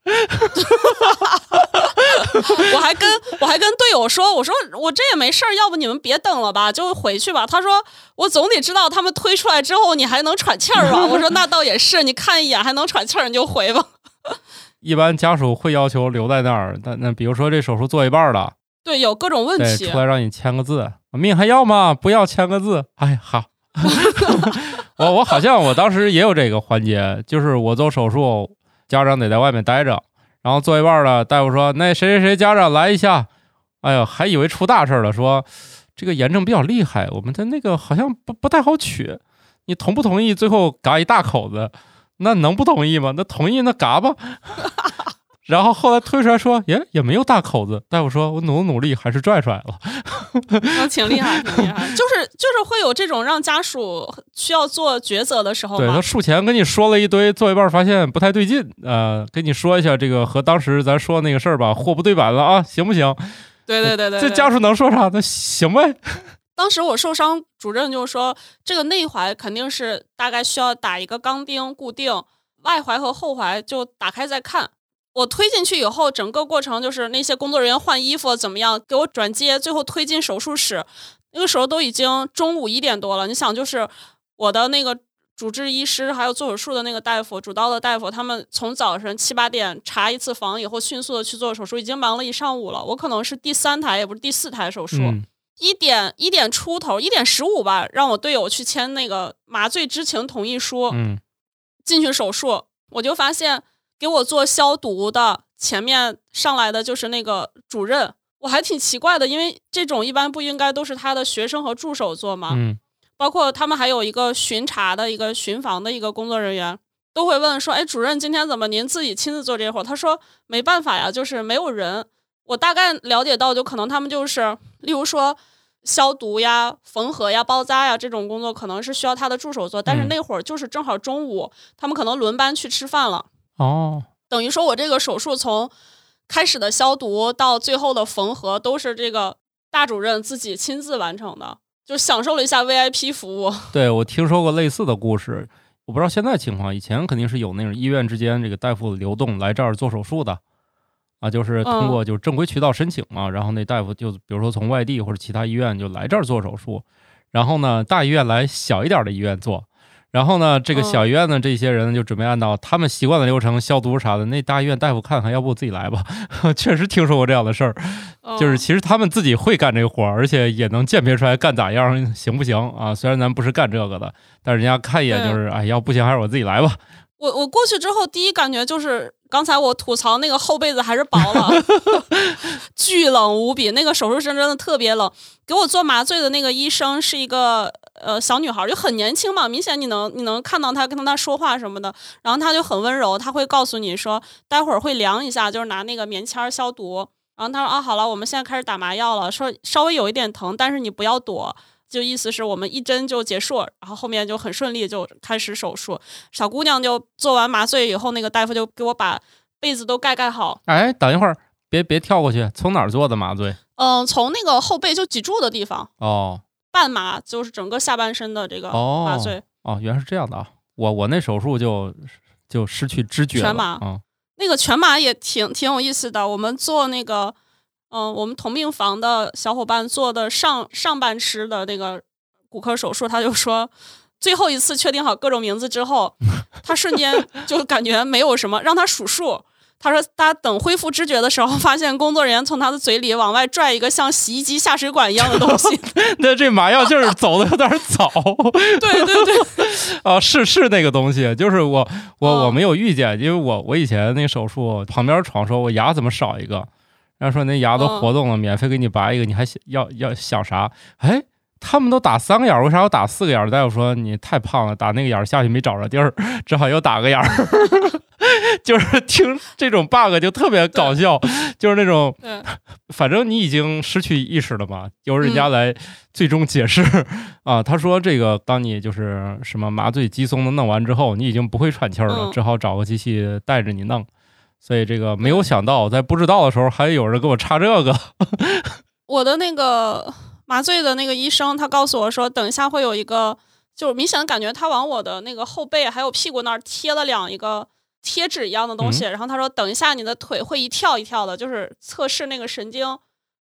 S1: 我还跟我还跟队友说，我说我这也没事儿，要不你们别等了吧，就回去吧。他说我总得知道他们推出来之后你还能喘气儿吧。我说那倒也是，你看一眼还能喘气儿，你就回吧。
S2: 一般家属会要求留在那儿，那那比如说这手术做一半了，
S1: 对，有各种问题，
S2: 出来让你签个字，命还要吗？不要签个字。哎，好，我我好像我当时也有这个环节，就是我做手术，家长得在外面待着，然后做一半了，大夫说那谁谁谁家长来一下，哎呦，还以为出大事了，说这个炎症比较厉害，我们的那个好像不不太好取，你同不同意？最后嘎一大口子。那能不同意吗？那同意，那嘎吧。然后后来推出来说，也也没有大口子。大夫说，我努努力还是拽出来了。
S1: 那挺厉害，挺厉害。就是就是会有这种让家属需要做抉择的时候。
S2: 对他术前跟你说了一堆，做一半发现不太对劲，呃，跟你说一下这个和当时咱说那个事儿吧，货不对版了啊，行不行？
S1: 对对对对。
S2: 这家属能说啥？那行呗。
S1: 当时我受伤，主任就说这个内踝肯定是大概需要打一个钢钉固定，外踝和后踝就打开再看。我推进去以后，整个过程就是那些工作人员换衣服怎么样，给我转接，最后推进手术室。那个时候都已经中午一点多了，你想就是我的那个主治医师还有做手术的那个大夫、主刀的大夫，他们从早晨七八点查一次房以后，迅速的去做手术，已经忙了一上午了。我可能是第三台，也不是第四台手术。一点一点出头，一点十五吧，让我队友去签那个麻醉知情同意书。
S2: 嗯，
S1: 进去手术，我就发现给我做消毒的前面上来的就是那个主任，我还挺奇怪的，因为这种一般不应该都是他的学生和助手做吗？
S2: 嗯，
S1: 包括他们还有一个巡查的一个巡房的一个工作人员，都会问说：“哎，主任今天怎么您自己亲自做这活？”他说：“没办法呀，就是没有人。”我大概了解到，就可能他们就是，例如说消毒呀、缝合呀、包扎呀这种工作，可能是需要他的助手做。但是那会儿就是正好中午，他们可能轮班去吃饭了。
S2: 哦，
S1: 等于说我这个手术从开始的消毒到最后的缝合，都是这个大主任自己亲自完成的，就享受了一下 VIP 服务。
S2: 对我听说过类似的故事，我不知道现在情况，以前肯定是有那种医院之间这个大夫流动来这儿做手术的。啊，就是通过就正规渠道申请嘛，然后那大夫就比如说从外地或者其他医院就来这儿做手术，然后呢大医院来小一点的医院做，然后呢这个小医院的这些人就准备按照他们习惯的流程消毒啥的，那大医院大夫看看，要不自己来吧？确实听说过这样的事儿，就是其实他们自己会干这个活儿，而且也能鉴别出来干咋样行不行啊？虽然咱不是干这个的，但人家看一眼就是，哎，要不行还是我自己来吧。
S1: 我我过去之后，第一感觉就是刚才我吐槽那个厚被子还是薄了，巨冷无比。那个手术室真的特别冷。给我做麻醉的那个医生是一个呃小女孩，就很年轻嘛，明显你能你能看到她跟她说话什么的。然后她就很温柔，她会告诉你说，待会儿会量一下，就是拿那个棉签消毒。然后她说啊，好了，我们现在开始打麻药了，说稍微有一点疼，但是你不要躲。就意思是我们一针就结束，然后后面就很顺利就开始手术。小姑娘就做完麻醉以后，那个大夫就给我把被子都盖盖好。
S2: 哎，等一会儿，别别跳过去，从哪儿做的麻醉？
S1: 嗯，从那个后背就脊柱的地方
S2: 哦，
S1: 半麻就是整个下半身的这个麻醉。
S2: 哦，原来是这样的啊！我我那手术就就失去知觉
S1: 了。全麻，
S2: 嗯，
S1: 那个全麻也挺挺有意思的。我们做那个。嗯，我们同病房的小伙伴做的上上半身的那个骨科手术，他就说，最后一次确定好各种名字之后，他瞬间 就感觉没有什么，让他数数。他说，他等恢复知觉的时候，发现工作人员从他的嘴里往外拽一个像洗衣机下水管一样的东西。
S2: 那这麻药劲儿走的有点早。
S1: 对对对，
S2: 啊，是是那个东西，就是我我我没有遇见，因为我我以前那手术旁边床说，我牙怎么少一个？然后说那牙都活动了，免费给你拔一个，你还想要要想啥？哎，他们都打三个眼，为啥要打四个眼？大夫说你太胖了，打那个眼下去没找着地儿，只好又打个眼儿。就是听这种 bug 就特别搞笑，就是那种，反正你已经失去意识了嘛，由人家来最终解释 啊。他说这个，当你就是什么麻醉肌松的弄完之后，你已经不会喘气儿了，只好找个机器带着你弄。所以这个没有想到，在不知道的时候还有人给我插这个。
S1: 我的那个麻醉的那个医生，他告诉我说，等一下会有一个，就明显的感觉他往我的那个后背还有屁股那儿贴了两一个贴纸一样的东西。然后他说，等一下你的腿会一跳一跳的，就是测试那个神经。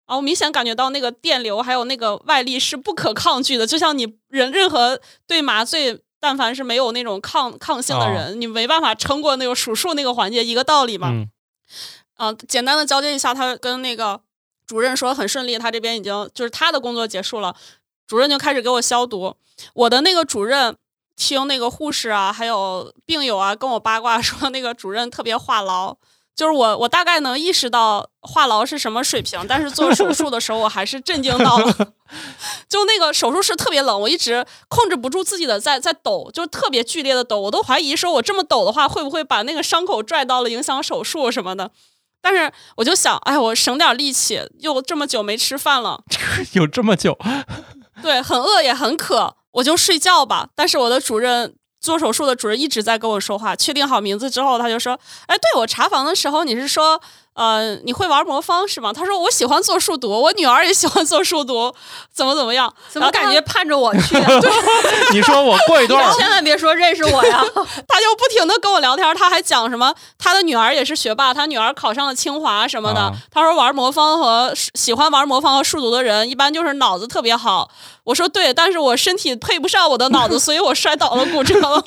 S1: 啊，我明显感觉到那个电流还有那个外力是不可抗拒的，就像你人任何对麻醉。但凡是没有那种抗抗性的人，你没办法撑过那个数数那个环节，一个道理嘛。嗯，简单的交接一下，他跟那个主任说很顺利，他这边已经就是他的工作结束了，主任就开始给我消毒。我的那个主任听那个护士啊，还有病友啊跟我八卦说，那个主任特别话痨。就是我，我大概能意识到话痨是什么水平，但是做手术的时候，我还是震惊到了。就那个手术室特别冷，我一直控制不住自己的在在抖，就特别剧烈的抖，我都怀疑说我这么抖的话，会不会把那个伤口拽到了，影响手术什么的。但是我就想，哎，我省点力气，又这么久没吃饭了，
S2: 有这么久，
S1: 对，很饿也很渴，我就睡觉吧。但是我的主任。做手术的主任一直在跟我说话，确定好名字之后，他就说：“哎，对我查房的时候，你是说，呃，你会玩魔方是吗？”他说：“我喜欢做数独，我女儿也喜欢做数独，怎么怎么样？
S3: 怎么感觉盼着我去？”
S2: 你说我过一段，
S3: 千万别说认识我呀！
S1: 他就不停的跟我聊天，他还讲什么，他的女儿也是学霸，他女儿考上了清华什么的。他说玩魔方和喜欢玩魔方和数独的人，一般就是脑子特别好。我说对，但是我身体配不上我的脑子，所以我摔倒了骨折了。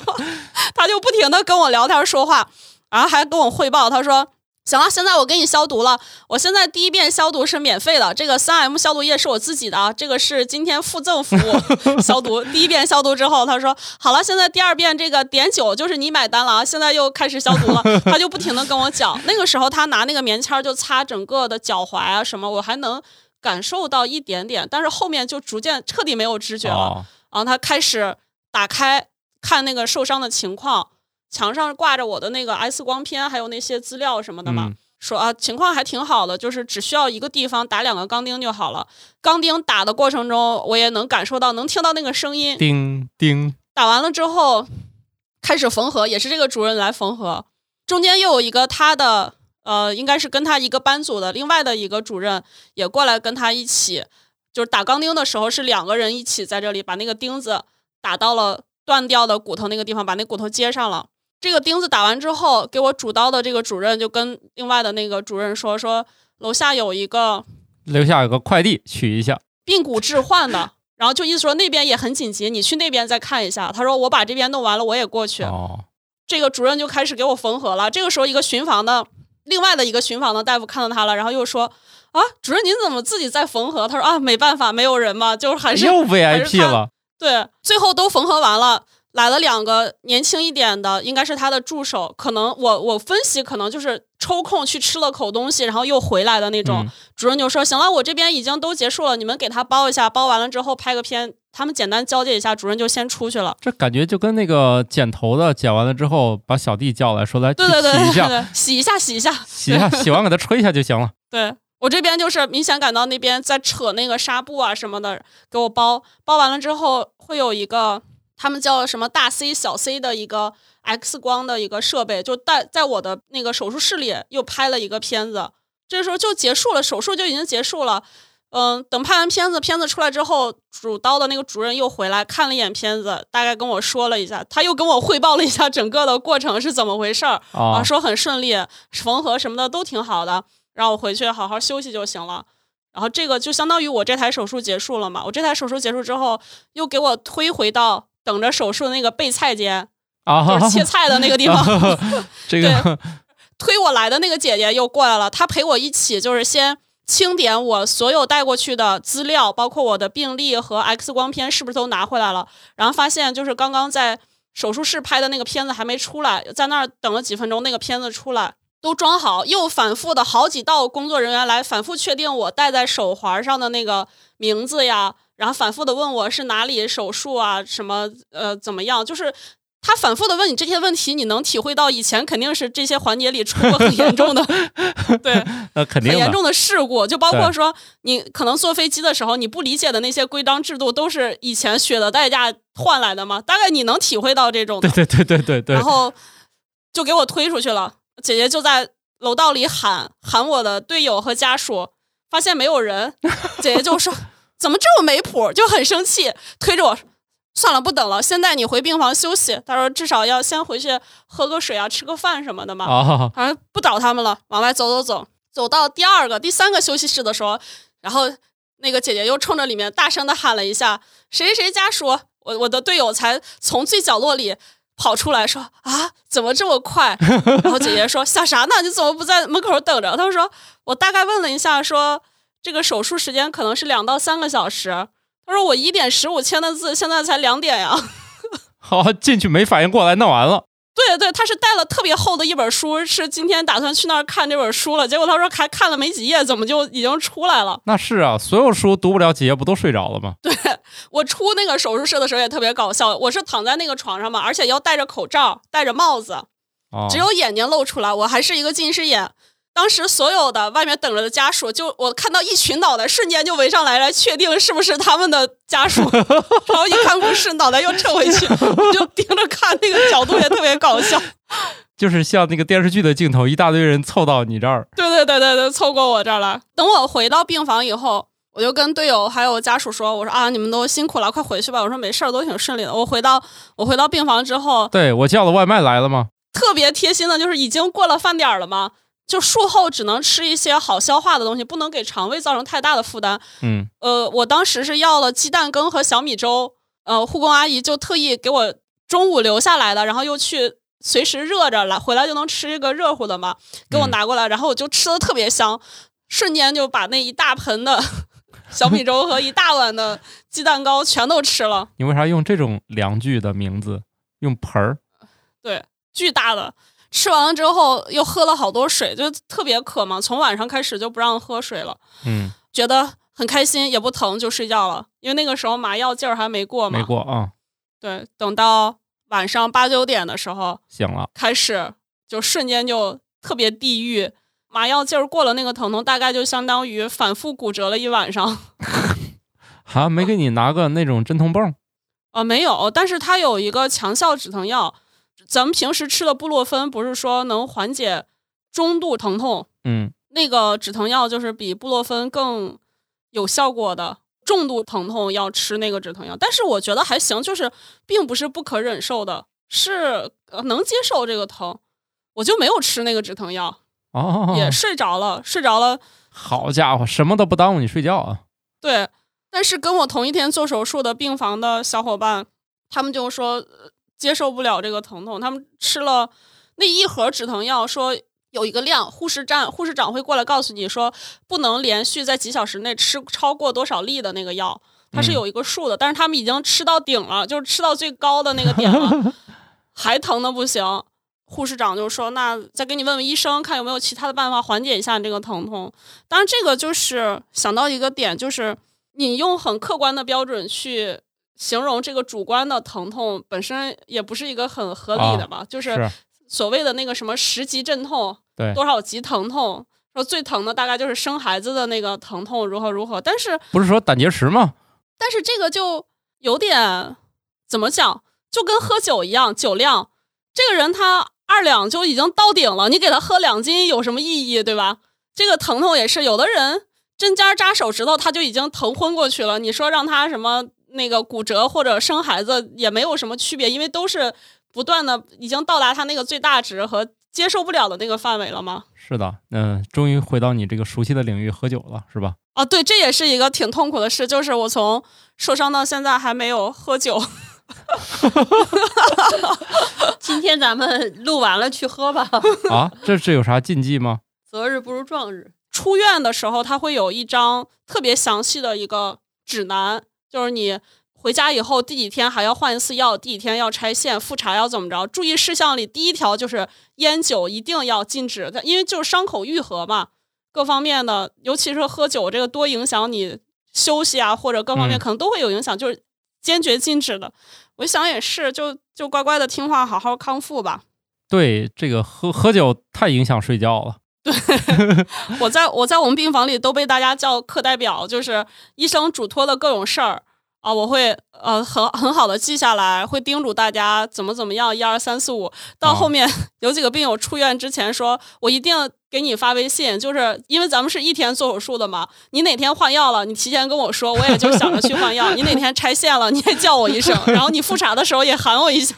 S1: 他就不停的跟我聊天说话，然后还跟我汇报。他说：“行了，现在我给你消毒了。我现在第一遍消毒是免费的，这个三 M 消毒液是我自己的啊，这个是今天附赠服务 消毒。第一遍消毒之后，他说好了，现在第二遍这个碘酒就是你买单了啊，现在又开始消毒了。他就不停的跟我讲，那个时候他拿那个棉签就擦整个的脚踝啊什么，我还能。”感受到一点点，但是后面就逐渐彻底没有知觉了。然后他开始打开看那个受伤的情况，墙上挂着我的那个 X 光片，还有那些资料什么的嘛。说啊，情况还挺好的，就是只需要一个地方打两个钢钉就好了。钢钉打的过程中，我也能感受到，能听到那个声音，
S2: 钉钉。
S1: 打完了之后，开始缝合，也是这个主任来缝合。中间又有一个他的。呃，应该是跟他一个班组的另外的一个主任也过来跟他一起，就是打钢钉的时候是两个人一起在这里把那个钉子打到了断掉的骨头那个地方，把那骨头接上了。这个钉子打完之后，给我主刀的这个主任就跟另外的那个主任说说，楼下有一个
S2: 楼下有个快递取一下
S1: 髌骨置换的，然后就意思说那边也很紧急，你去那边再看一下。他说我把这边弄完了，我也过去。
S2: 哦，
S1: 这个主任就开始给我缝合了。这个时候一个巡房的。另外的一个巡房的大夫看到他了，然后又说：“啊，主任您怎么自己在缝合？”他说：“啊，没办法，没有人嘛，就是还是
S2: 又 VIP 了。”
S1: 对，最后都缝合完了，来了两个年轻一点的，应该是他的助手，可能我我分析可能就是抽空去吃了口东西，然后又回来的那种。主任就说：“行了，我这边已经都结束了，你们给他包一下，包完了之后拍个片。”他们简单交接一下，主任就先出去了。
S2: 这感觉就跟那个剪头的剪完了之后，把小弟叫来说来
S1: 对对对
S2: 洗一下，
S1: 洗一下，洗一下，
S2: 洗一下，洗完给他吹一下就行了。
S1: 对我这边就是明显感到那边在扯那个纱布啊什么的，给我包包完了之后，会有一个他们叫什么大 C 小 C 的一个 X 光的一个设备，就在在我的那个手术室里又拍了一个片子。这时候就结束了，手术就已经结束了。嗯，等拍完片子，片子出来之后，主刀的那个主任又回来看了一眼片子，大概跟我说了一下，他又跟我汇报了一下整个的过程是怎么回事儿啊，说很顺利，缝合什么的都挺好的。让我回去好好休息就行了，然后这个就相当于我这台手术结束了嘛。我这台手术结束之后，又给我推回到等着手术的那个备菜间，就是切菜的那个地方。
S2: 这个
S1: 推我来的那个姐姐又过来了，她陪我一起，就是先清点我所有带过去的资料，包括我的病历和 X 光片是不是都拿回来了。然后发现就是刚刚在手术室拍的那个片子还没出来，在那儿等了几分钟，那个片子出来。都装好，又反复的好几道工作人员来反复确定我戴在手环上的那个名字呀，然后反复的问我是哪里手术啊，什么呃怎么样？就是他反复的问你这些问题，你能体会到以前肯定是这些环节里出过很严重的，对，
S2: 那肯定
S1: 很严重的事故，就包括说你可能坐飞机的时候你不理解的那些规章制度，都是以前血的代价换来的嘛？大概你能体会到这种，
S2: 对对对对对对，
S1: 然后就给我推出去了。姐姐就在楼道里喊喊我的队友和家属，发现没有人，姐姐就说怎么这么没谱，就很生气，推着我算了不等了，先带你回病房休息。他说至少要先回去喝个水啊，吃个饭什么的嘛。
S2: 啊，
S1: 反正不找他们了，往外走走走，走到第二个、第三个休息室的时候，然后那个姐姐又冲着里面大声的喊了一下谁谁谁家属，我我的队友才从最角落里。跑出来说啊，怎么这么快？然后姐姐说想啥呢？你怎么不在门口等着？他说我大概问了一下，说这个手术时间可能是两到三个小时。他说我一点十五签的字，现在才两点呀。
S2: 好，进去没反应过来，弄完了。
S1: 对对，他是带了特别厚的一本书，是今天打算去那儿看这本书了。结果他说还看了没几页，怎么就已经出来了？
S2: 那是啊，所有书读不了几页，不都睡着了吗？
S1: 对我出那个手术室的时候也特别搞笑，我是躺在那个床上嘛，而且要戴着口罩，戴着帽子，只有眼睛露出来，我还是一个近视眼。当时所有的外面等着的家属，就我看到一群脑袋瞬间就围上来，来确定是不是他们的家属。然后一看不是，脑袋又撤回去，就盯着看，那个角度也特别搞笑。
S2: 就是像那个电视剧的镜头，一大堆人凑到你这儿。
S1: 对对对对对，凑过我这儿来。等我回到病房以后，我就跟队友还有家属说：“我说啊，你们都辛苦了，快回去吧。”我说没事儿，都挺顺利的。我回到我回到病房之后，
S2: 对我叫的外卖来了吗？
S1: 特别贴心的，就是已经过了饭点了吗？就术后只能吃一些好消化的东西，不能给肠胃造成太大的负担。
S2: 嗯，
S1: 呃，我当时是要了鸡蛋羹和小米粥，呃，护工阿姨就特意给我中午留下来的，然后又去随时热着来，回来就能吃一个热乎的嘛，给我拿过来，然后我就吃的特别香，瞬间就把那一大盆的 小米粥和一大碗的鸡蛋糕全都吃了。
S2: 你为啥用这种凉具的名字？用盆儿？
S1: 对，巨大的。吃完了之后又喝了好多水，就特别渴嘛。从晚上开始就不让喝水了，
S2: 嗯，
S1: 觉得很开心，也不疼，就睡觉了。因为那个时候麻药劲儿还没过嘛，
S2: 没过啊。
S1: 对，等到晚上八九点的时候
S2: 醒了，
S1: 开始就瞬间就特别地狱，麻药劲儿过了，那个疼痛大概就相当于反复骨折了一晚上。
S2: 还 没给你拿个那种镇痛泵？
S1: 啊，没有，但是它有一个强效止疼药。咱们平时吃的布洛芬不是说能缓解中度疼痛？
S2: 嗯，
S1: 那个止疼药就是比布洛芬更有效果的。重度疼痛要吃那个止疼药，但是我觉得还行，就是并不是不可忍受的，是能接受这个疼。我就没有吃那个止疼药，
S2: 哦，
S1: 也睡着了，睡着了。
S2: 好家伙，什么都不耽误你睡觉啊！
S1: 对，但是跟我同一天做手术的病房的小伙伴，他们就说。接受不了这个疼痛，他们吃了那一盒止疼药，说有一个量，护士站护士长会过来告诉你说，不能连续在几小时内吃超过多少粒的那个药，它是有一个数的。但是他们已经吃到顶了，就是吃到最高的那个点了，还疼的不行。护士长就说：“那再给你问问医生，看有没有其他的办法缓解一下你这个疼痛。”当然，这个就是想到一个点，就是你用很客观的标准去。形容这个主观的疼痛本身也不是一个很合理的吧？就是所谓的那个什么十级阵痛，
S2: 对，
S1: 多少级疼痛，说最疼的大概就是生孩子的那个疼痛如何如何，但是
S2: 不是说胆结石吗？
S1: 但是这个就有点怎么讲，就跟喝酒一样，酒量，这个人他二两就已经到顶了，你给他喝两斤有什么意义，对吧？这个疼痛也是，有的人针尖扎手指头他就已经疼昏过去了，你说让他什么那个骨折或者生孩子也没有什么区别，因为都是不断的已经到达他那个最大值和。接受不了的那个范围了吗？
S2: 是的，嗯，终于回到你这个熟悉的领域喝酒了，是吧？
S1: 啊，对，这也是一个挺痛苦的事，就是我从受伤到现在还没有喝酒。
S3: 今天咱们录完了去喝吧。
S2: 啊，这这有啥禁忌吗？
S3: 择日不如撞日。
S1: 出院的时候他会有一张特别详细的一个指南，就是你。回家以后第几天还要换一次药，第几天要拆线复查要怎么着？注意事项里第一条就是烟酒一定要禁止，因为就是伤口愈合嘛，各方面的，尤其是喝酒这个多影响你休息啊，或者各方面可能都会有影响，就是坚决禁止的。我想也是，就就乖乖的听话，好好康复吧。
S2: 对，这个喝喝酒太影响睡觉了。
S1: 对，我在我在我们病房里都被大家叫课代表，就是医生嘱托的各种事儿。啊，我会呃很很好的记下来，会叮嘱大家怎么怎么样，一二三四五。到后面 有几个病友出院之前说，我一定给你发微信，就是因为咱们是一天做手术的嘛，你哪天换药了，你提前跟我说，我也就想着去换药。你哪天拆线了，你也叫我一声，然后你复查的时候也喊我一下，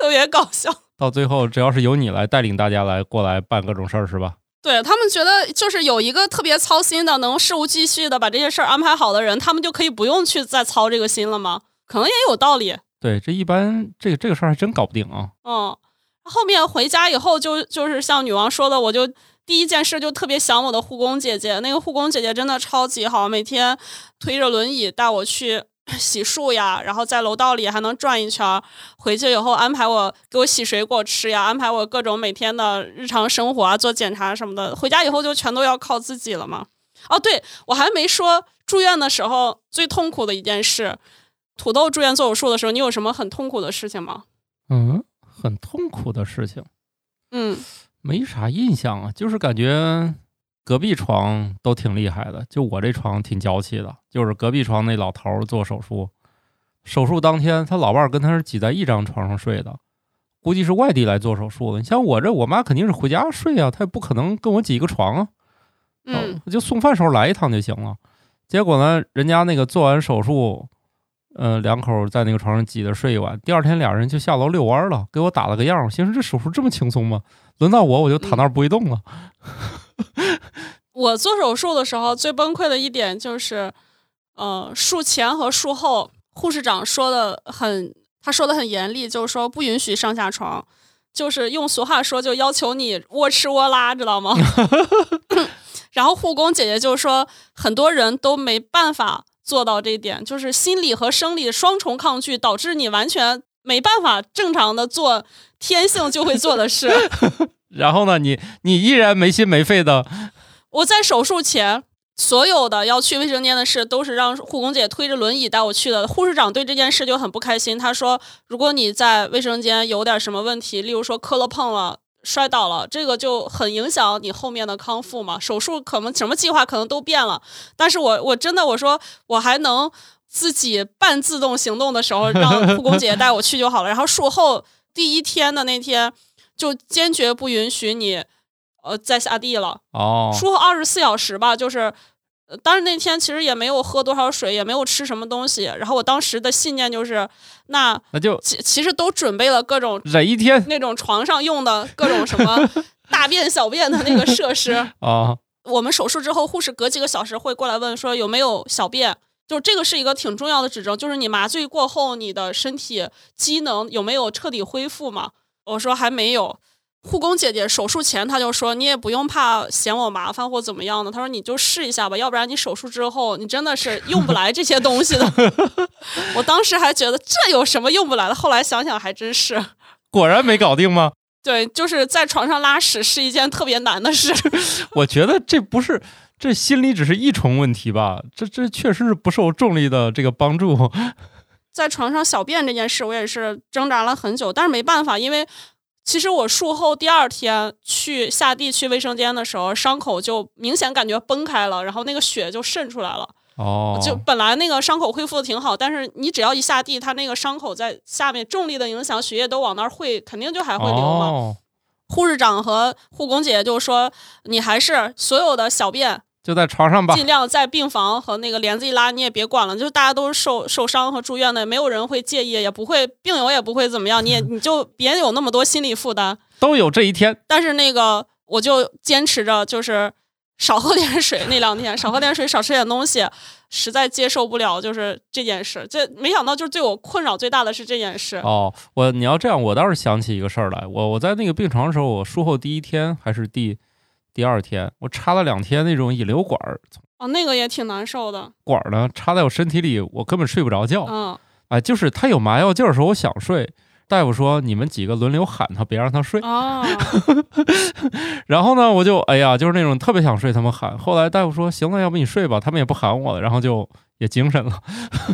S1: 特别搞笑。
S2: 到最后，只要是由你来带领大家来过来办各种事儿，是吧？
S1: 对他们觉得，就是有一个特别操心的，能事无巨细的把这些事儿安排好的人，他们就可以不用去再操这个心了吗？可能也有道理。
S2: 对，这一般这个这个事儿还真搞不定啊。
S1: 嗯，后面回家以后，就就是像女王说的，我就第一件事就特别想我的护工姐姐。那个护工姐姐真的超级好，每天推着轮椅带我去。洗漱呀，然后在楼道里还能转一圈。回去以后安排我给我洗水果吃呀，安排我各种每天的日常生活啊，做检查什么的。回家以后就全都要靠自己了嘛。哦，对我还没说住院的时候最痛苦的一件事。土豆住院做手术的时候，你有什么很痛苦的事情吗？
S2: 嗯，很痛苦的事情。
S1: 嗯，
S2: 没啥印象啊，就是感觉。隔壁床都挺厉害的，就我这床挺娇气的。就是隔壁床那老头做手术，手术当天他老伴儿跟他是挤在一张床上睡的，估计是外地来做手术的。你像我这，我妈肯定是回家睡啊，她也不可能跟我挤一个床啊。
S1: 嗯，
S2: 就送饭时候来一趟就行了。结果呢，人家那个做完手术，呃，两口在那个床上挤着睡一晚，第二天俩人就下楼遛弯了，给我打了个样。我寻思这手术这么轻松吗？轮到我，我就躺那儿不会动了。
S1: 我做手术的时候最崩溃的一点就是，呃，术前和术后，护士长说的很，他说的很严厉，就是说不允许上下床，就是用俗话说，就要求你窝吃窝拉，知道吗？然后护工姐姐就说，很多人都没办法做到这一点，就是心理和生理双重抗拒，导致你完全没办法正常的做天性就会做的事。
S2: 然后呢，你你依然没心没肺的。
S1: 我在手术前所有的要去卫生间的事，都是让护工姐推着轮椅带我去的。护士长对这件事就很不开心，他说：“如果你在卫生间有点什么问题，例如说磕了碰了、摔倒了，这个就很影响你后面的康复嘛。手术可能什么计划可能都变了。但是我我真的我说我还能自己半自动行动的时候，让护工姐姐带我去就好了。然后术后第一天的那天。”就坚决不允许你，呃，再下地了。
S2: 哦，
S1: 术后二十四小时吧，就是，当时那天其实也没有喝多少水，也没有吃什么东西。然后我当时的信念就是，那
S2: 那就
S1: 其其实都准备了各种
S2: 忍一天
S1: 那种床上用的各种什么 大便小便的那个设施
S2: 啊。
S1: 我们手术之后，护士隔几个小时会过来问说有没有小便，就这个是一个挺重要的指征，就是你麻醉过后你的身体机能有没有彻底恢复嘛。我说还没有，护工姐姐手术前她就说你也不用怕嫌我麻烦或怎么样的，她说你就试一下吧，要不然你手术之后你真的是用不来这些东西的。我当时还觉得这有什么用不来的，后来想想还真是，
S2: 果然没搞定吗？
S1: 对，就是在床上拉屎是一件特别难的事。
S2: 我觉得这不是这心理只是一重问题吧，这这确实是不受重力的这个帮助。
S1: 在床上小便这件事，我也是挣扎了很久，但是没办法，因为其实我术后第二天去下地去卫生间的时候，伤口就明显感觉崩开了，然后那个血就渗出来了。
S2: 哦，
S1: 就本来那个伤口恢复的挺好，但是你只要一下地，它那个伤口在下面重力的影响，血液都往那儿汇，肯定就还会流嘛。护士长和护工姐姐就说：“你还是所有的小便
S2: 就在床上吧，
S1: 尽量在病房和那个帘子一拉，你也别管了。就大家都是受受伤和住院的，没有人会介意，也不会病友也不会怎么样，你也 你就别有那么多心理负担。
S2: 都有这一天，
S1: 但是那个我就坚持着，就是少喝点水。那两天少喝点水，少吃点东西。”实在接受不了，就是这件事。这没想到，就是对我困扰最大的是这件事。
S2: 哦，我你要这样，我倒是想起一个事儿来。我我在那个病床的时候，我术后第一天还是第第二天，我插了两天那种引流管儿。
S1: 哦，那个也挺难受的。
S2: 管儿呢，插在我身体里，我根本睡不着觉。
S1: 嗯，
S2: 哎，就是他有麻药劲儿的时候，我想睡。大夫说：“你们几个轮流喊他，别让他睡。”
S1: 啊，
S2: 然后呢，我就哎呀，就是那种特别想睡，他们喊。后来大夫说：“行了，要不你睡吧。”他们也不喊我了，然后就也精神了。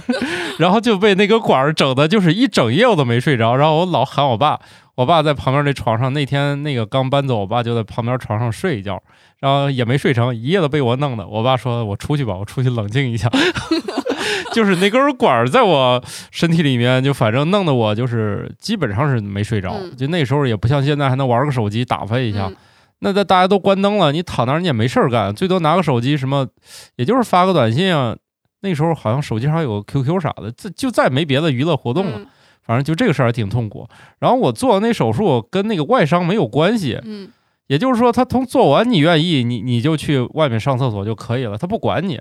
S2: 然后就被那个管儿整的，就是一整夜我都没睡着。然后我老喊我爸，我爸在旁边那床上。那天那个刚搬走，我爸就在旁边床上睡一觉，然后也没睡成，一夜都被我弄的。我爸说：“我出去吧，我出去冷静一下。”就是那根管儿在我身体里面，就反正弄得我就是基本上是没睡着。就那时候也不像现在还能玩个手机打发一下。那在大家都关灯了，你躺那儿你也没事儿干，最多拿个手机什么，也就是发个短信啊。那时候好像手机上有个 QQ 啥的，这就再没别的娱乐活动了。反正就这个事儿还挺痛苦。然后我做那手术跟那个外伤没有关系。
S1: 嗯，
S2: 也就是说他从做完你愿意，你你就去外面上厕所就可以了，他不管你。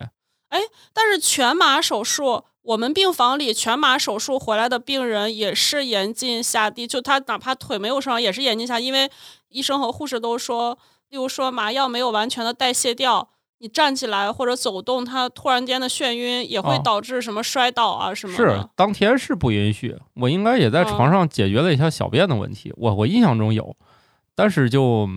S1: 哎，但是全麻手术，我们病房里全麻手术回来的病人也是严禁下地，就他哪怕腿没有受伤，也是严禁下，因为医生和护士都说，例如说麻药没有完全的代谢掉，你站起来或者走动，它突然间的眩晕也会导致什么摔倒啊什么
S2: 的。是当天是不允许，我应该也在床上解决了一下小便的问题，我我印象中有，但是就。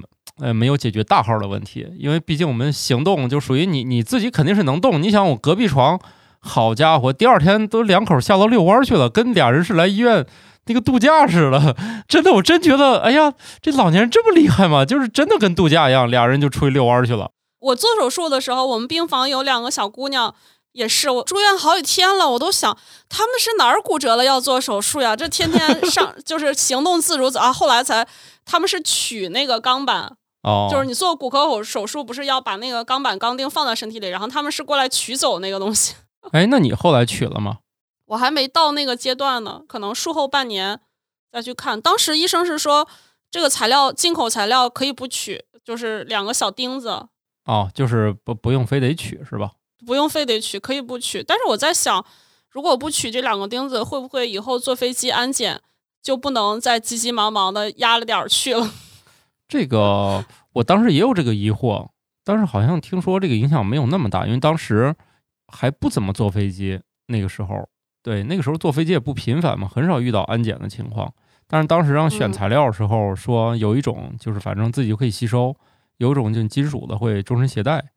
S2: 呃，没有解决大号的问题，因为毕竟我们行动就属于你你自己肯定是能动。你想我隔壁床，好家伙，第二天都两口下楼遛弯去了，跟俩人是来医院那个度假似的。真的，我真觉得，哎呀，这老年人这么厉害吗？就是真的跟度假一样，俩人就出去遛弯去了。
S1: 我做手术的时候，我们病房有两个小姑娘，也是我住院好几天了，我都想他们是哪儿骨折了要做手术呀？这天天 上就是行动自如走啊，后来才他们是取那个钢板。
S2: 哦，
S1: 就是你做骨科手手术，不是要把那个钢板钢钉放在身体里，然后他们是过来取走那个东西。
S2: 哎，那你后来取了吗？
S1: 我还没到那个阶段呢，可能术后半年再去看。当时医生是说，这个材料进口材料可以不取，就是两个小钉子。
S2: 哦，就是不不用非得取是吧？
S1: 不用非得取，可以不取。但是我在想，如果不取这两个钉子，会不会以后坐飞机安检就不能再急急忙忙的压了点儿去了？
S2: 这个我当时也有这个疑惑，但是好像听说这个影响没有那么大，因为当时还不怎么坐飞机。那个时候，对那个时候坐飞机也不频繁嘛，很少遇到安检的情况。但是当时让选材料的时候，说有一种就是反正自己就可以吸收，有种就金属的会终身携带。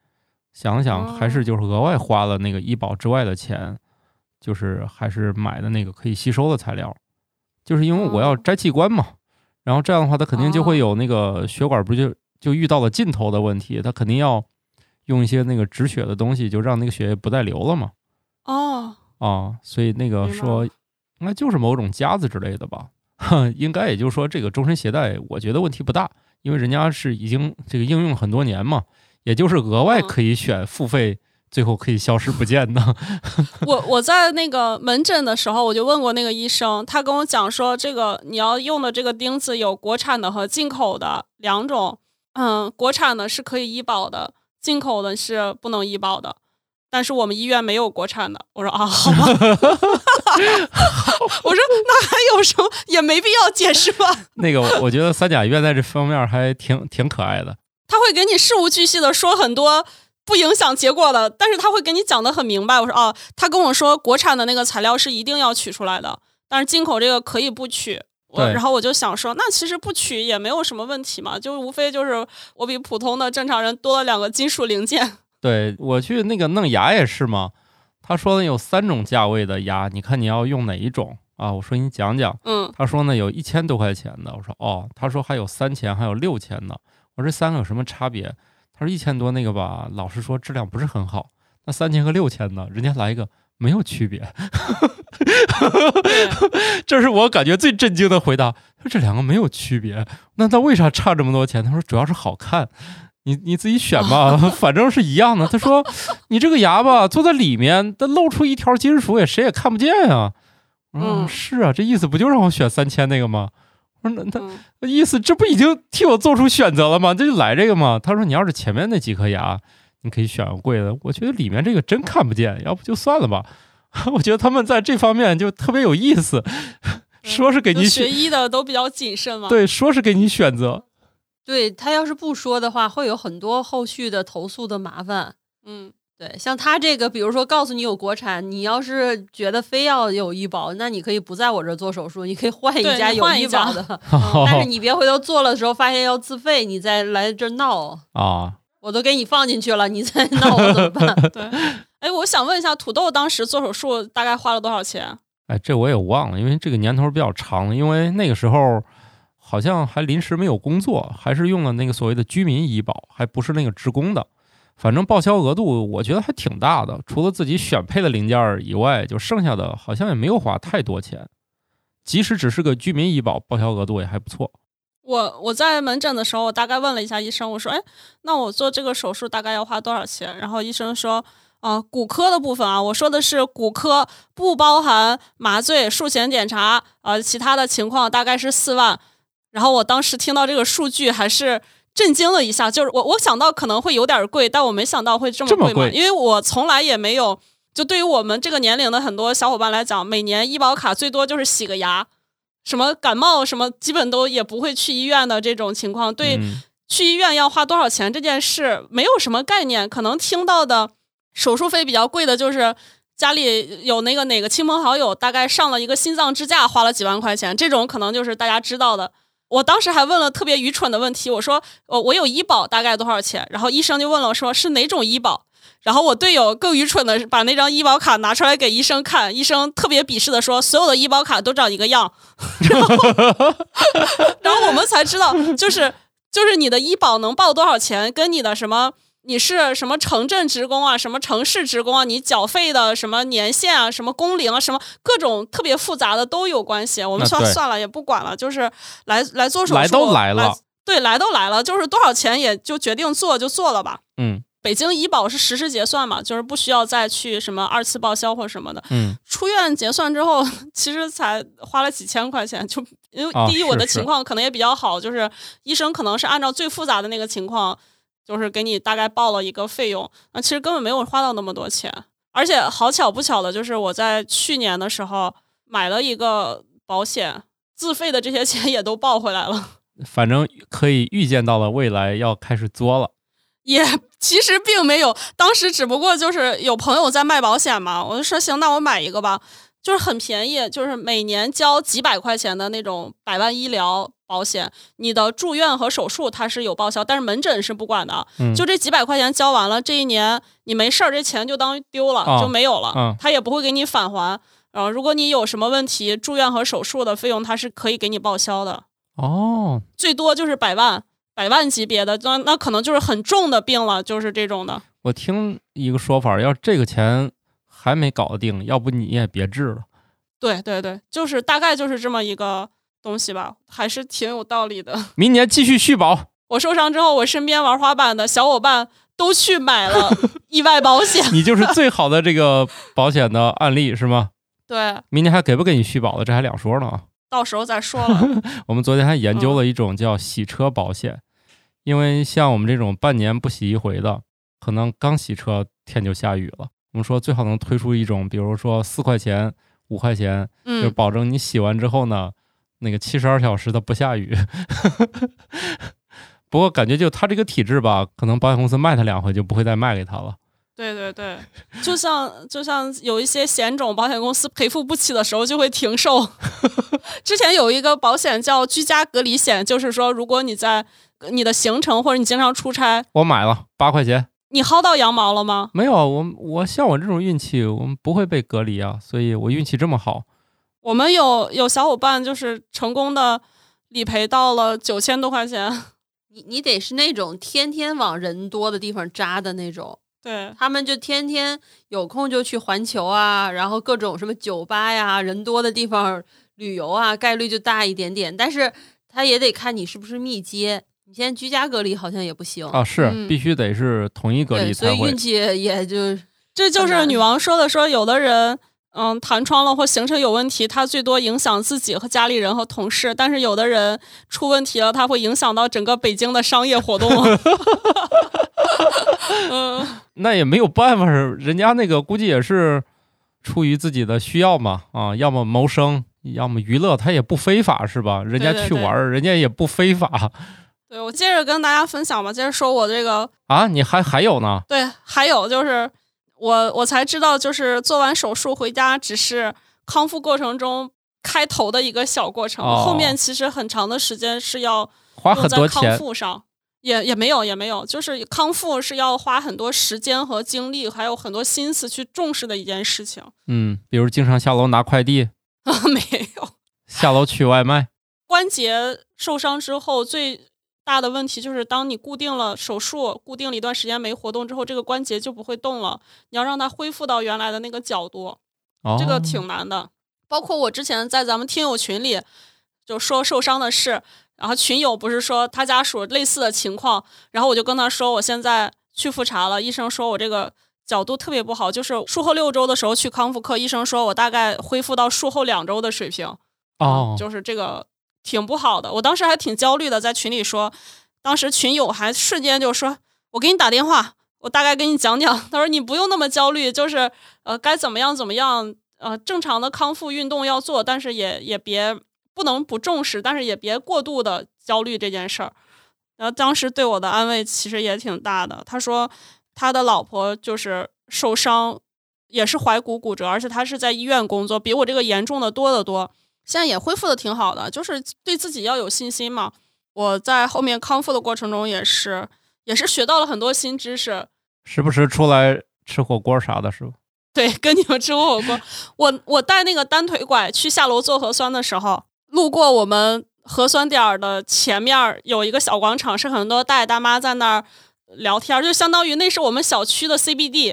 S2: 想了想，还是就是额外花了那个医保之外的钱，就是还是买的那个可以吸收的材料，就是因为我要摘器官嘛。然后这样的话，它肯定就会有那个血管不就就遇到了尽头的问题，它肯定要用一些那个止血的东西，就让那个血液不再流了嘛。
S1: 哦，
S2: 啊，所以那个说应该就是某种夹子之类的吧，应该也就是说这个终身携带，我觉得问题不大，因为人家是已经这个应用很多年嘛，也就是额外可以选付费。最后可以消失不见的。
S1: 我我在那个门诊的时候，我就问过那个医生，他跟我讲说，这个你要用的这个钉子有国产的和进口的两种。嗯，国产的是可以医保的，进口的是不能医保的。但是我们医院没有国产的。我说啊，好吧。我说那还有什么？也没必要解释吧。
S2: 那个，我觉得三甲医院在这方面还挺挺可爱的。
S1: 他会给你事无巨细的说很多。不影响结果的，但是他会给你讲的很明白。我说哦，他跟我说国产的那个材料是一定要取出来的，但是进口这个可以不取。我然后我就想说，那其实不取也没有什么问题嘛，就无非就是我比普通的正常人多了两个金属零件。
S2: 对我去那个弄牙也是嘛，他说呢有三种价位的牙，你看你要用哪一种？啊，我说你讲讲。
S1: 嗯，
S2: 他说呢有一千多块钱的，我说哦，他说还有三千，还有六千的。我说这三个有什么差别？他说一千多那个吧，老实说质量不是很好。那三千和六千的，人家来一个没有区别。这是我感觉最震惊的回答。说这两个没有区别，那他为啥差这么多钱？他说主要是好看。你你自己选吧，反正是一样的。他说你这个牙吧，坐在里面，它露出一条金属也谁也看不见呀。我说是啊，这意思不就让我选三千那个吗？我说那那意思这不已经替我做出选择了吗？这就来这个吗？他说你要是前面那几颗牙，你可以选个贵的。我觉得里面这个真看不见，要不就算了吧。我觉得他们在这方面就特别有意思，说是给你
S1: 学医的都比较谨慎嘛。
S2: 对，说是给你选择。
S3: 对他要是不说的话，会有很多后续的投诉的麻烦。
S1: 嗯，
S3: 对，像他这个，比如说告诉你有国产，你要是觉得非要有医保，那你可以不在我这做手术，你可以换一家有医保的。但是你别回头做了的时候发现要自费，你再来这闹
S2: 啊！
S3: 我都给你放进去了，你再闹我怎么办？
S1: 对，哎，我想问一下，土豆当时做手术大概花了多少钱？
S2: 哎，这我也忘了，因为这个年头比较长了，因为那个时候。好像还临时没有工作，还是用了那个所谓的居民医保，还不是那个职工的。反正报销额度我觉得还挺大的，除了自己选配的零件以外，就剩下的好像也没有花太多钱。即使只是个居民医保，报销额度也还不错。
S1: 我我在门诊的时候，我大概问了一下医生，我说：“哎，那我做这个手术大概要花多少钱？”然后医生说：“啊，骨科的部分啊，我说的是骨科，不包含麻醉、术前检查，呃，其他的情况大概是四万。”然后我当时听到这个数据还是震惊了一下，就是我我想到可能会有点贵，但我没想到会这么贵嘛，因为我从来也没有，就对于我们这个年龄的很多小伙伴来讲，每年医保卡最多就是洗个牙，什么感冒什么基本都也不会去医院的这种情况，对去医院要花多少钱这件事没有什么概念，可能听到的手术费比较贵的就是家里有那个哪个亲朋好友大概上了一个心脏支架花了几万块钱，这种可能就是大家知道的。我当时还问了特别愚蠢的问题，我说：“呃，我有医保大概多少钱？”然后医生就问了，说是哪种医保？然后我队友更愚蠢的把那张医保卡拿出来给医生看，医生特别鄙视的说：“所有的医保卡都长一个样。”然后，然后我们才知道，就是就是你的医保能报多少钱，跟你的什么。你是什么城镇职工啊？什么城市职工啊？你缴费的什么年限啊？什么工龄啊？什么各种特别复杂的都有关系。我们说算了，也不管了，就是来来做手术。
S2: 来都来了，
S1: 对，来都来了，就是多少钱也就决定做就做了吧。
S2: 嗯，
S1: 北京医保是实时结算嘛，就是不需要再去什么二次报销或什么的。
S2: 嗯，
S1: 出院结算之后，其实才花了几千块钱，就因为第一我的情况可能也比较好，就是医生可能是按照最复杂的那个情况。就是给你大概报了一个费用，那其实根本没有花到那么多钱，而且好巧不巧的，就是我在去年的时候买了一个保险，自费的这些钱也都报回来了。
S2: 反正可以预见到了未来要开始作了，
S1: 也其实并没有，当时只不过就是有朋友在卖保险嘛，我就说行，那我买一个吧，就是很便宜，就是每年交几百块钱的那种百万医疗。保险，你的住院和手术它是有报销，但是门诊是不管的。就这几百块钱交完了，这一年你没事儿，这钱就当丢了，就没有了。他也不会给你返还。然后，如果你有什么问题，住院和手术的费用，它是可以给你报销的。
S2: 哦，
S1: 最多就是百万，百万级别的，那那可能就是很重的病了，就是这种的。
S2: 我听一个说法，要这个钱还没搞定，要不你也别治了。
S1: 对对对，就是大概就是这么一个。东西吧，还是挺有道理的。
S2: 明年继续续保。
S1: 我受伤之后，我身边玩滑板的小伙伴都去买了 意外保险。
S2: 你就是最好的这个保险的案例是吗？
S1: 对。
S2: 明年还给不给你续保了，这还两说呢啊。
S1: 到时候再说了。
S2: 我们昨天还研究了一种叫洗车保险，因为像我们这种半年不洗一回的，可能刚洗车天就下雨了。我们说最好能推出一种，比如说四块钱、五块钱，就保证你洗完之后呢。那个七十二小时的不下雨，不过感觉就他这个体质吧，可能保险公司卖他两回就不会再卖给他了。
S1: 对对对，就像就像有一些险种，保险公司赔付不起的时候就会停售。之前有一个保险叫居家隔离险，就是说如果你在你的行程或者你经常出差，
S2: 我买了八块钱。
S1: 你薅到羊毛了吗？
S2: 没有，我我像我这种运气，我们不会被隔离啊，所以我运气这么好。
S1: 我们有有小伙伴就是成功的理赔到了九千多块钱。
S3: 你你得是那种天天往人多的地方扎的那种，
S1: 对
S3: 他们就天天有空就去环球啊，然后各种什么酒吧呀，人多的地方旅游啊，概率就大一点点。但是他也得看你是不是密接，你现在居家隔离好像也不行
S2: 啊，是必须得是统一隔离
S3: 才会。所以运气也就
S1: 这就是女王说的，说有的人。嗯，弹窗了或行程有问题，他最多影响自己和家里人和同事。但是有的人出问题了，他会影响到整个北京的商业活动。
S2: 嗯，那也没有办法，人家那个估计也是出于自己的需要嘛，啊，要么谋生，要么娱乐，他也不非法是吧？人家去玩，人家也不非法。
S1: 对，我接着跟大家分享吧，接着说我这个
S2: 啊，你还还有呢？
S1: 对，还有就是。我我才知道，就是做完手术回家只是康复过程中开头的一个小过程，后面其实很长的时间是要
S2: 花很多钱。
S1: 康复上也也没有也没有，就是康复是要花很多时间和精力，还有很多心思去重视的一件事情。
S2: 嗯，比如经常下楼拿快递
S1: 啊，没有
S2: 下楼取外卖。
S1: 关节受伤之后最。大的问题就是，当你固定了手术，固定了一段时间没活动之后，这个关节就不会动了。你要让它恢复到原来的那个角度，这个挺难的。包括我之前在咱们听友群里就说受伤的事，然后群友不是说他家属类似的情况，然后我就跟他说，我现在去复查了，医生说我这个角度特别不好，就是术后六周的时候去康复科，医生说我大概恢复到术后两周的水平。
S2: 哦，
S1: 就是这个。挺不好的，我当时还挺焦虑的，在群里说，当时群友还瞬间就说：“我给你打电话，我大概给你讲讲。”他说：“你不用那么焦虑，就是呃该怎么样怎么样，呃正常的康复运动要做，但是也也别不能不重视，但是也别过度的焦虑这件事儿。”然后当时对我的安慰其实也挺大的。他说他的老婆就是受伤，也是踝骨骨折，而且他是在医院工作，比我这个严重的多得多。现在也恢复的挺好的，就是对自己要有信心嘛。我在后面康复的过程中也是，也是学到了很多新知识。
S2: 时不时出来吃火锅啥的，是吧？
S1: 对，跟你们吃火锅。我我带那个单腿拐去下楼做核酸的时候，路过我们核酸点儿的前面有一个小广场，是很多大爷大妈在那儿。聊天就相当于那是我们小区的 CBD，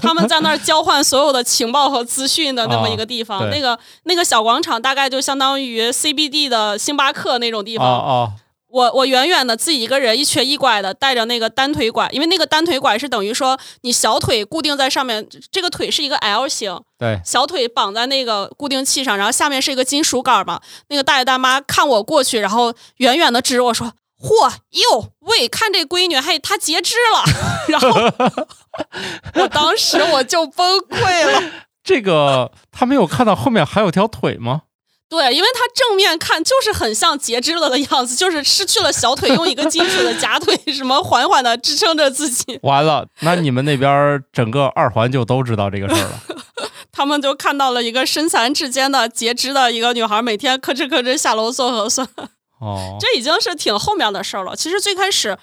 S1: 他们在那儿交换所有的情报和资讯的那么一个地方。那个那个小广场大概就相当于 CBD 的星巴克那种地方。我我远远的自己一个人一瘸一拐的带着那个单腿拐，因为那个单腿拐是等于说你小腿固定在上面，这个腿是一个 L 型，
S2: 对，
S1: 小腿绑在那个固定器上，然后下面是一个金属杆嘛。那个大爷大妈看我过去，然后远远的指着我说。嚯哟喂，看这闺女，嘿她截肢了，然后 我当时我就崩溃了。
S2: 这个他没有看到后面还有条腿吗？
S1: 对，因为他正面看就是很像截肢了的样子，就是失去了小腿，用一个金属的假腿什么缓缓的支撑着自己。
S2: 完了，那你们那边整个二环就都知道这个事儿了。
S1: 他们就看到了一个身残志坚的截肢的一个女孩，每天吭哧吭哧下楼做核酸。
S2: 哦，
S1: 这已经是挺后面的事儿了。其实最开始，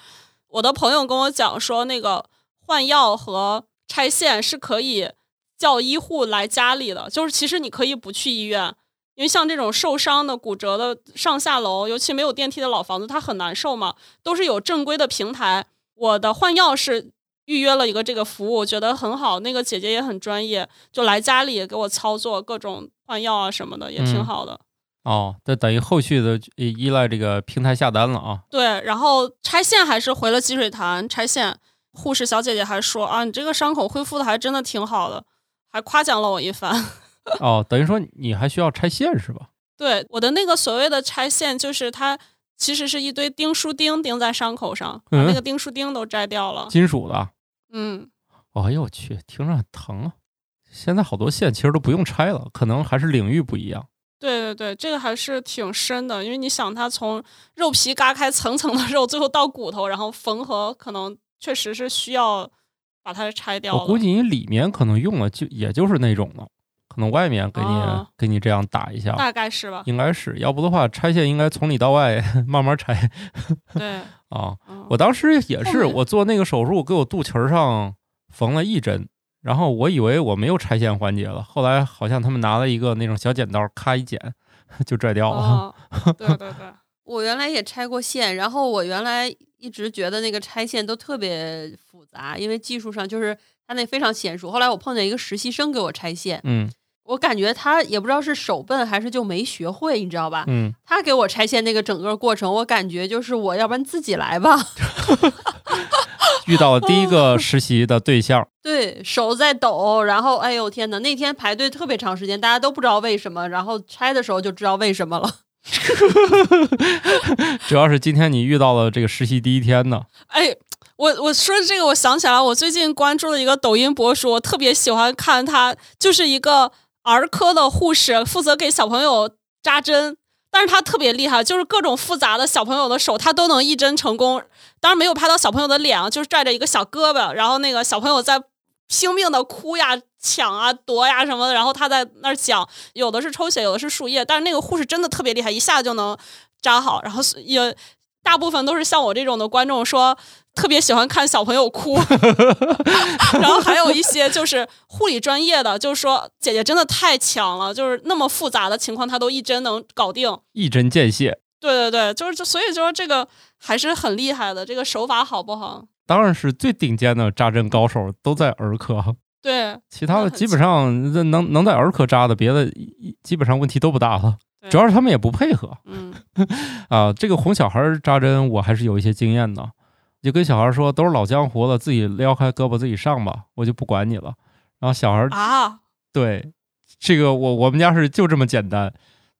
S1: 我的朋友跟我讲说，那个换药和拆线是可以叫医护来家里的，就是其实你可以不去医院，因为像这种受伤的、骨折的上下楼，尤其没有电梯的老房子，它很难受嘛。都是有正规的平台。我的换药是预约了一个这个服务，我觉得很好。那个姐姐也很专业，就来家里给我操作各种换药啊什么的，也挺好的。
S2: 哦，这等于后续的依赖这个平台下单了啊。
S1: 对，然后拆线还是回了积水潭拆线，护士小姐姐还说啊，你这个伤口恢复的还真的挺好的，还夸奖了我一番。
S2: 哦，等于说你还需要拆线是吧？
S1: 对，我的那个所谓的拆线，就是它其实是一堆钉书钉钉在伤口上，把那个钉书钉都摘掉了，
S2: 金属的。
S1: 嗯。
S2: 哎呦我去，听着很疼啊！现在好多线其实都不用拆了，可能还是领域不一样。
S1: 对对对，这个还是挺深的，因为你想，它从肉皮嘎开层层的 肉，最后到骨头，然后缝合，可能确实是需要把它拆掉。
S2: 我估计你里面可能用了就也就是那种了，可能外面给你给你这样打一下，
S1: 大概是吧？
S2: 应该是，要不的话拆线应该从里到外 慢慢拆。
S1: 对
S2: 啊，我当时也是，我做那个手术，给我肚脐上缝了一针，然后我以为我没有拆线环节了，后来好像他们拿了一个那种小剪刀，咔一剪就拽掉了。
S1: 对对对，
S3: 我原来也拆过线，然后我原来一直觉得那个拆线都特别复杂，因为技术上就是他那非常娴熟。后来我碰见一个实习生给我拆线，
S2: 嗯。
S3: 我感觉他也不知道是手笨还是就没学会，你知道吧？
S2: 嗯，
S3: 他给我拆线那个整个过程，我感觉就是我要不然自己来吧。
S2: 遇到了第一个实习的对象，
S3: 对手在抖，然后哎呦天哪，那天排队特别长时间，大家都不知道为什么，然后拆的时候就知道为什么了。
S2: 主要是今天你遇到了这个实习第一天呢。
S1: 哎，我我说这个，我想起来，我最近关注了一个抖音博主，我特别喜欢看他，就是一个。儿科的护士负责给小朋友扎针，但是他特别厉害，就是各种复杂的小朋友的手，他都能一针成功。当然没有拍到小朋友的脸啊，就是拽着一个小胳膊，然后那个小朋友在拼命的哭呀、抢啊、夺呀什么的，然后他在那儿讲，有的是抽血，有的是输液，但是那个护士真的特别厉害，一下就能扎好，然后也大部分都是像我这种的观众说。特别喜欢看小朋友哭，然后还有一些就是护理专业的，就是说姐姐真的太强了，就是那么复杂的情况她都一针能搞定，
S2: 一针见血。
S1: 对对对，就是就所以就是这个还是很厉害的，这个手法好不好？
S2: 当然是最顶尖的扎针高手都在儿科，
S1: 对，
S2: 其他的基本上能能在儿科扎的，别的基本上问题都不大了。主要是他们也不配合。
S1: 嗯，
S2: 啊，这个哄小孩扎针我还是有一些经验的。就跟小孩说，都是老江湖了，自己撩开胳膊自己上吧，我就不管你了。然后小孩
S1: 啊，
S2: 对，这个我我们家是就这么简单。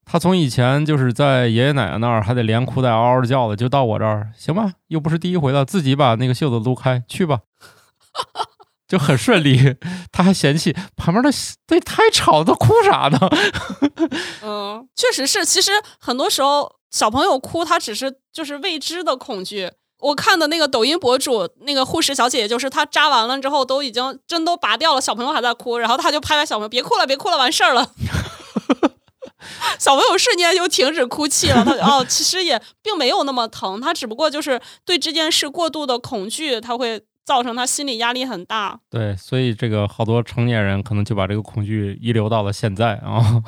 S2: 他从以前就是在爷爷奶奶那儿还得连哭带嗷嗷的叫的，就到我这儿，行吧，又不是第一回了，自己把那个袖子撸开去吧，就很顺利。他还嫌弃旁边的对太吵，他哭啥呢？
S1: 嗯，确实是。其实很多时候小朋友哭，他只是就是未知的恐惧。我看的那个抖音博主，那个护士小姐姐，就是她扎完了之后都已经针都拔掉了，小朋友还在哭，然后她就拍拍小朋友，别哭了，别哭了，完事儿了。小朋友瞬间就停止哭泣了。他哦，其实也并没有那么疼，他只不过就是对这件事过度的恐惧，他会造成他心理压力很大。
S2: 对，所以这个好多成年人可能就把这个恐惧遗留到了现在啊。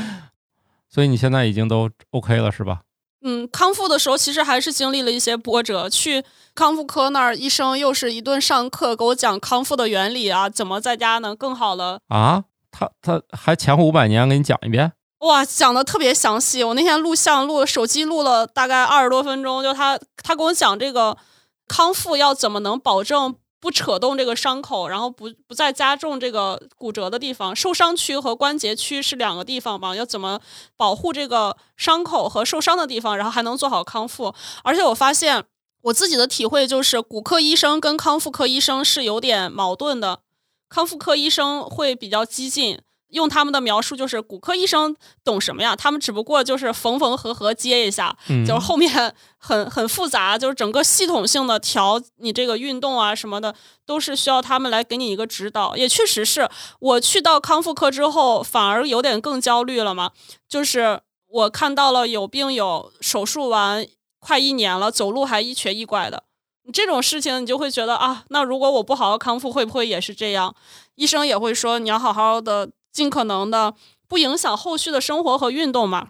S2: 所以你现在已经都 OK 了，是吧？
S1: 嗯，康复的时候其实还是经历了一些波折。去康复科那儿，医生又是一顿上课，给我讲康复的原理啊，怎么在家能更好的
S2: 啊？他他还前后五百年给你讲一遍？
S1: 哇，讲的特别详细。我那天录像录手机录了大概二十多分钟，就他他跟我讲这个康复要怎么能保证。不扯动这个伤口，然后不不再加重这个骨折的地方。受伤区和关节区是两个地方吧？要怎么保护这个伤口和受伤的地方，然后还能做好康复？而且我发现我自己的体会就是，骨科医生跟康复科医生是有点矛盾的。康复科医生会比较激进。用他们的描述就是，骨科医生懂什么呀？他们只不过就是缝缝合合接一下，就是后面很很复杂，就是整个系统性的调你这个运动啊什么的，都是需要他们来给你一个指导。也确实是我去到康复科之后，反而有点更焦虑了嘛。就是我看到了有病友手术完快一年了，走路还一瘸一拐的，你这种事情你就会觉得啊，那如果我不好好康复，会不会也是这样？医生也会说你要好好的。尽可能的不影响后续的生活和运动嘛。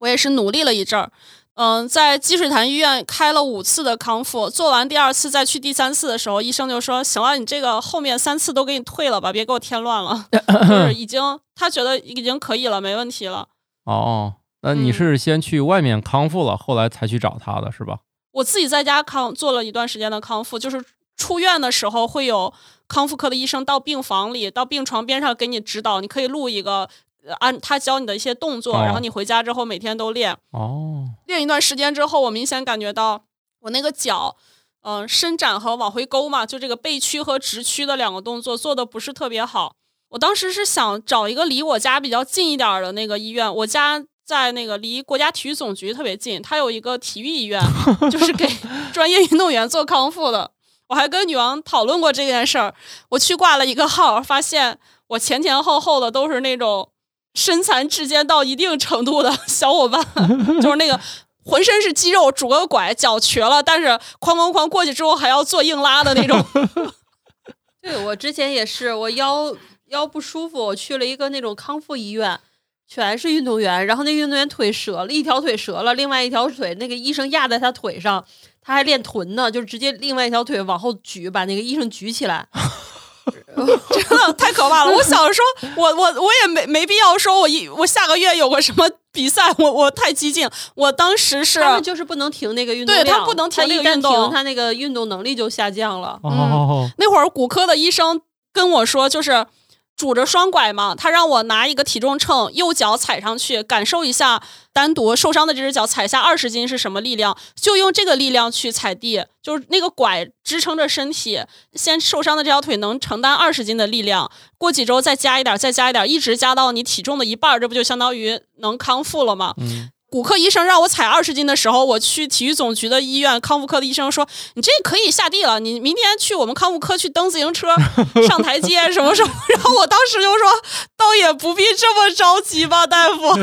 S1: 我也是努力了一阵儿，嗯，在积水潭医院开了五次的康复，做完第二次再去第三次的时候，医生就说：“行了，你这个后面三次都给你退了吧，别给我添乱了。”就是已经他觉得已经可以了，没问题了。
S2: 哦，那你是先去外面康复了，后来才去找他的是吧？
S1: 我自己在家康做了一段时间的康复，就是出院的时候会有。康复科的医生到病房里，到病床边上给你指导，你可以录一个，按他教你的一些动作，然后你回家之后每天都练。
S2: 哦，
S1: 练一段时间之后，我明显感觉到我那个脚，嗯，伸展和往回勾嘛，就这个背屈和直屈的两个动作做的不是特别好。我当时是想找一个离我家比较近一点的那个医院，我家在那个离国家体育总局特别近，它有一个体育医院，就是给 专业运动员做康复的。我还跟女王讨论过这件事儿，我去挂了一个号，发现我前前后后的都是那种身残志坚到一定程度的小伙伴，就是那个浑身是肌肉，拄个拐，脚瘸了，但是哐哐哐过去之后还要做硬拉的那种。
S3: 对我之前也是，我腰腰不舒服，我去了一个那种康复医院，全是运动员，然后那运动员腿折了，一条腿折了，另外一条腿那个医生压在他腿上，他还练臀呢，就直接另外一条腿往后举，把那个医生举起来。
S1: 真的太可怕了！我想说，我我我也没没必要说，我一我下个月有个什么比赛，我我太激进。我当时是
S3: 他们就是不能停那个运动，
S1: 对他不能停那个运动，
S3: 他那个运动能力就下降了。
S2: 哦，
S1: 那会儿骨科的医生跟我说，就是。拄着双拐嘛，他让我拿一个体重秤，右脚踩上去，感受一下单独受伤的这只脚踩下二十斤是什么力量，就用这个力量去踩地，就是那个拐支撑着身体，先受伤的这条腿能承担二十斤的力量，过几周再加一点，再加一点，一直加到你体重的一半，这不就相当于能康复了吗？
S2: 嗯。
S1: 骨科医生让我踩二十斤的时候，我去体育总局的医院康复科的医生说：“你这可以下地了，你明天去我们康复科去蹬自行车、上台阶什么什么。”然后我当时就说：“倒也不必这么着急吧，大夫。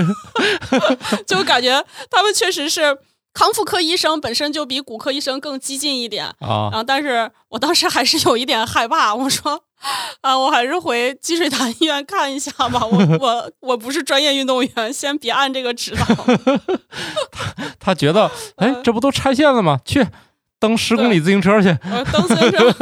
S1: ”就感觉他们确实是。康复科医生本身就比骨科医生更激进一点啊，然后但是我当时还是有一点害怕，我说 啊，我还是回积水潭医院看一下吧，我 我我不是专业运动员，先别按这个指导。
S2: 他觉得，哎，这不都拆线了吗？去蹬十公里自行车去，
S1: 蹬自行车。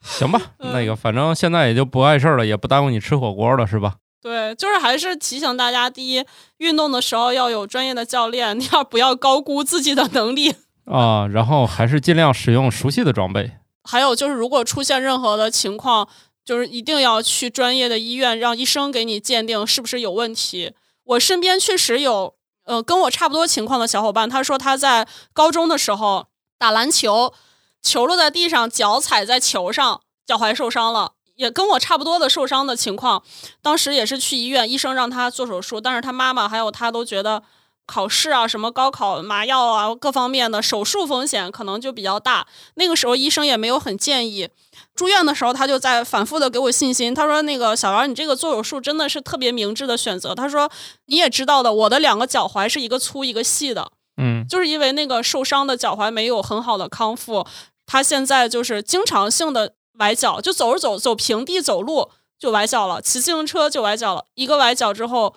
S2: 行吧，那个反正现在也就不碍事儿了，也不耽误你吃火锅了，是吧？
S1: 对，就是还是提醒大家，第一，运动的时候要有专业的教练；第二，不要高估自己的能力
S2: 啊。然后还是尽量使用熟悉的装备。
S1: 还有就是，如果出现任何的情况，就是一定要去专业的医院，让医生给你鉴定是不是有问题。我身边确实有，呃，跟我差不多情况的小伙伴，他说他在高中的时候打篮球，球落在地上，脚踩在球上，脚踝受伤了。也跟我差不多的受伤的情况，当时也是去医院，医生让他做手术，但是他妈妈还有他都觉得考试啊、什么高考、麻药啊各方面的手术风险可能就比较大。那个时候医生也没有很建议。住院的时候，他就在反复的给我信心，他说：“那个小王，你这个做手术真的是特别明智的选择。”他说：“你也知道的，我的两个脚踝是一个粗一个细的，
S2: 嗯，
S1: 就是因为那个受伤的脚踝没有很好的康复，他现在就是经常性的。”崴脚就走着走走平地走路就崴脚了，骑自行车就崴脚了。一个崴脚之后，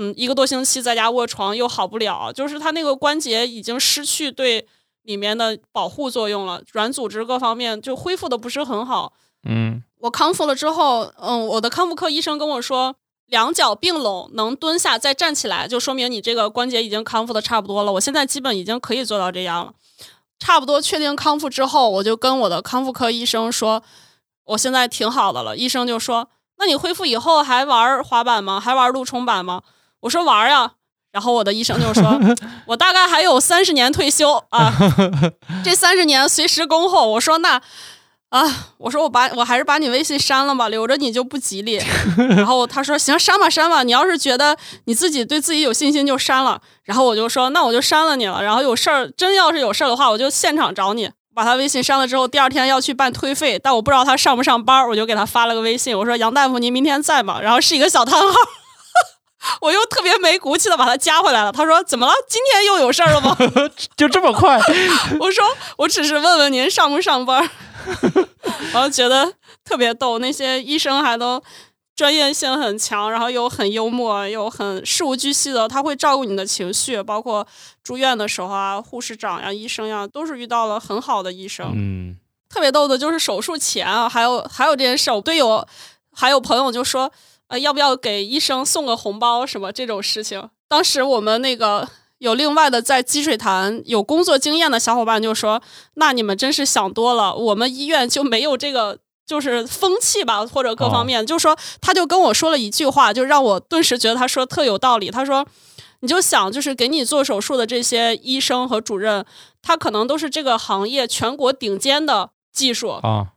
S1: 嗯，一个多星期在家卧床又好不了，就是他那个关节已经失去对里面的保护作用了，软组织各方面就恢复的不是很好。
S2: 嗯，
S1: 我康复了之后，嗯，我的康复科医生跟我说，两脚并拢能蹲下再站起来，就说明你这个关节已经康复的差不多了。我现在基本已经可以做到这样了。差不多确定康复之后，我就跟我的康复科医生说，我现在挺好的了。医生就说：“那你恢复以后还玩滑板吗？还玩路冲板吗？”我说：“玩呀。”然后我的医生就说：“我大概还有三十年退休啊，这三十年随时恭候。”我说：“那。”啊！我说我把我还是把你微信删了吧，留着你就不吉利。然后他说行，删吧删吧。你要是觉得你自己对自己有信心，就删了。然后我就说那我就删了你了。然后有事儿，真要是有事儿的话，我就现场找你。把他微信删了之后，第二天要去办退费，但我不知道他上不上班，我就给他发了个微信，我说杨大夫您明天在吗？然后是一个小叹号。我又特别没骨气的把他加回来了。他说怎么了？今天又有事儿了吗？
S2: 就这么快？
S1: 我说我只是问问您上不上班。然后觉得特别逗，那些医生还都专业性很强，然后又很幽默，又很事无巨细的，他会照顾你的情绪，包括住院的时候啊，护士长呀、医生呀，都是遇到了很好的医生。
S2: 嗯，
S1: 特别逗的就是手术前啊，还有还有这件事，我队友还有朋友就说，呃，要不要给医生送个红包什么这种事情。当时我们那个。有另外的在积水潭有工作经验的小伙伴就说：“那你们真是想多了，我们医院就没有这个就是风气吧，或者各方面。”就说他就跟我说了一句话，就让我顿时觉得他说特有道理。他说：“你就想，就是给你做手术的这些医生和主任，他可能都是这个行业全国顶尖的技术
S2: 啊。”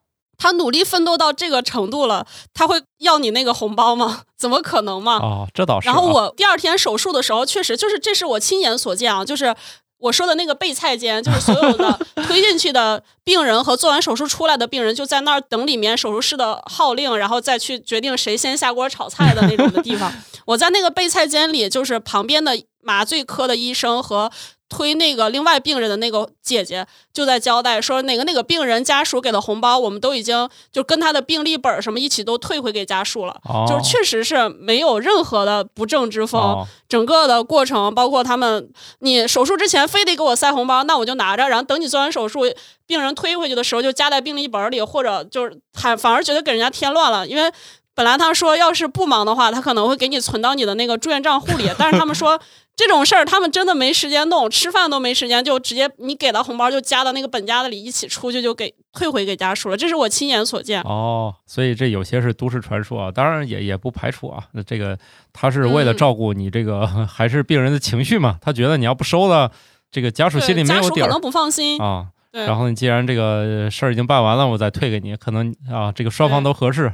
S1: 他努力奋斗到这个程度了，他会要你那个红包吗？怎么可能嘛？
S2: 哦，这倒是。
S1: 然后我第二天手术的时候，确实就是这是我亲眼所见啊，就是我说的那个备菜间，就是所有的推进去的病人和做完手术出来的病人就在那儿等里面手术室的号令，然后再去决定谁先下锅炒菜的那种的地方。我在那个备菜间里，就是旁边的麻醉科的医生和。推那个另外病人的那个姐姐就在交代说，哪个哪个病人家属给的红包，我们都已经就跟他的病历本什么一起都退回给家属了，就是确实是没有任何的不正之风。整个的过程，包括他们，你手术之前非得给我塞红包，那我就拿着，然后等你做完手术，病人推回去的时候就夹在病历本里，或者就是还反而觉得给人家添乱了，因为本来他说要是不忙的话，他可能会给你存到你的那个住院账户里，但是他们说。这种事儿他们真的没时间弄，吃饭都没时间，就直接你给了红包就加到那个本家的里，一起出去就给退回给家属了。这是我亲眼所见。
S2: 哦，所以这有些是都市传说啊，当然也也不排除啊。那这个他是为了照顾你这个 还是病人的情绪嘛？他觉得你要不收了，这个家属心里没有底
S1: 儿，可能不放心
S2: 啊。然后你既然这个事儿已经办完了，我再退给你，可能啊这个双方都合适。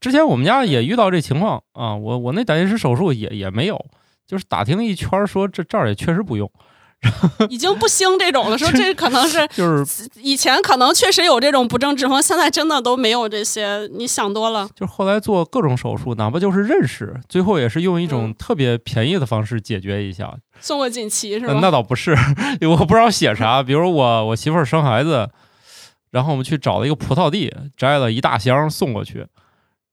S2: 之前我们家也遇到这情况啊，我我那胆结石手术也也没有。就是打听一圈，说这这儿也确实不用，
S1: 已经不兴这种了。说这可能是
S2: 就是
S1: 以前可能确实有这种不正之风，现在真的都没有这些。你想多了。
S2: 就是后来做各种手术，哪怕就是认识，最后也是用一种特别便宜的方式解决一下，
S1: 送个锦旗是吧？
S2: 那倒不是，我不知道写啥。比如我我媳妇儿生孩子，然后我们去找了一个葡萄地，摘了一大箱送过去。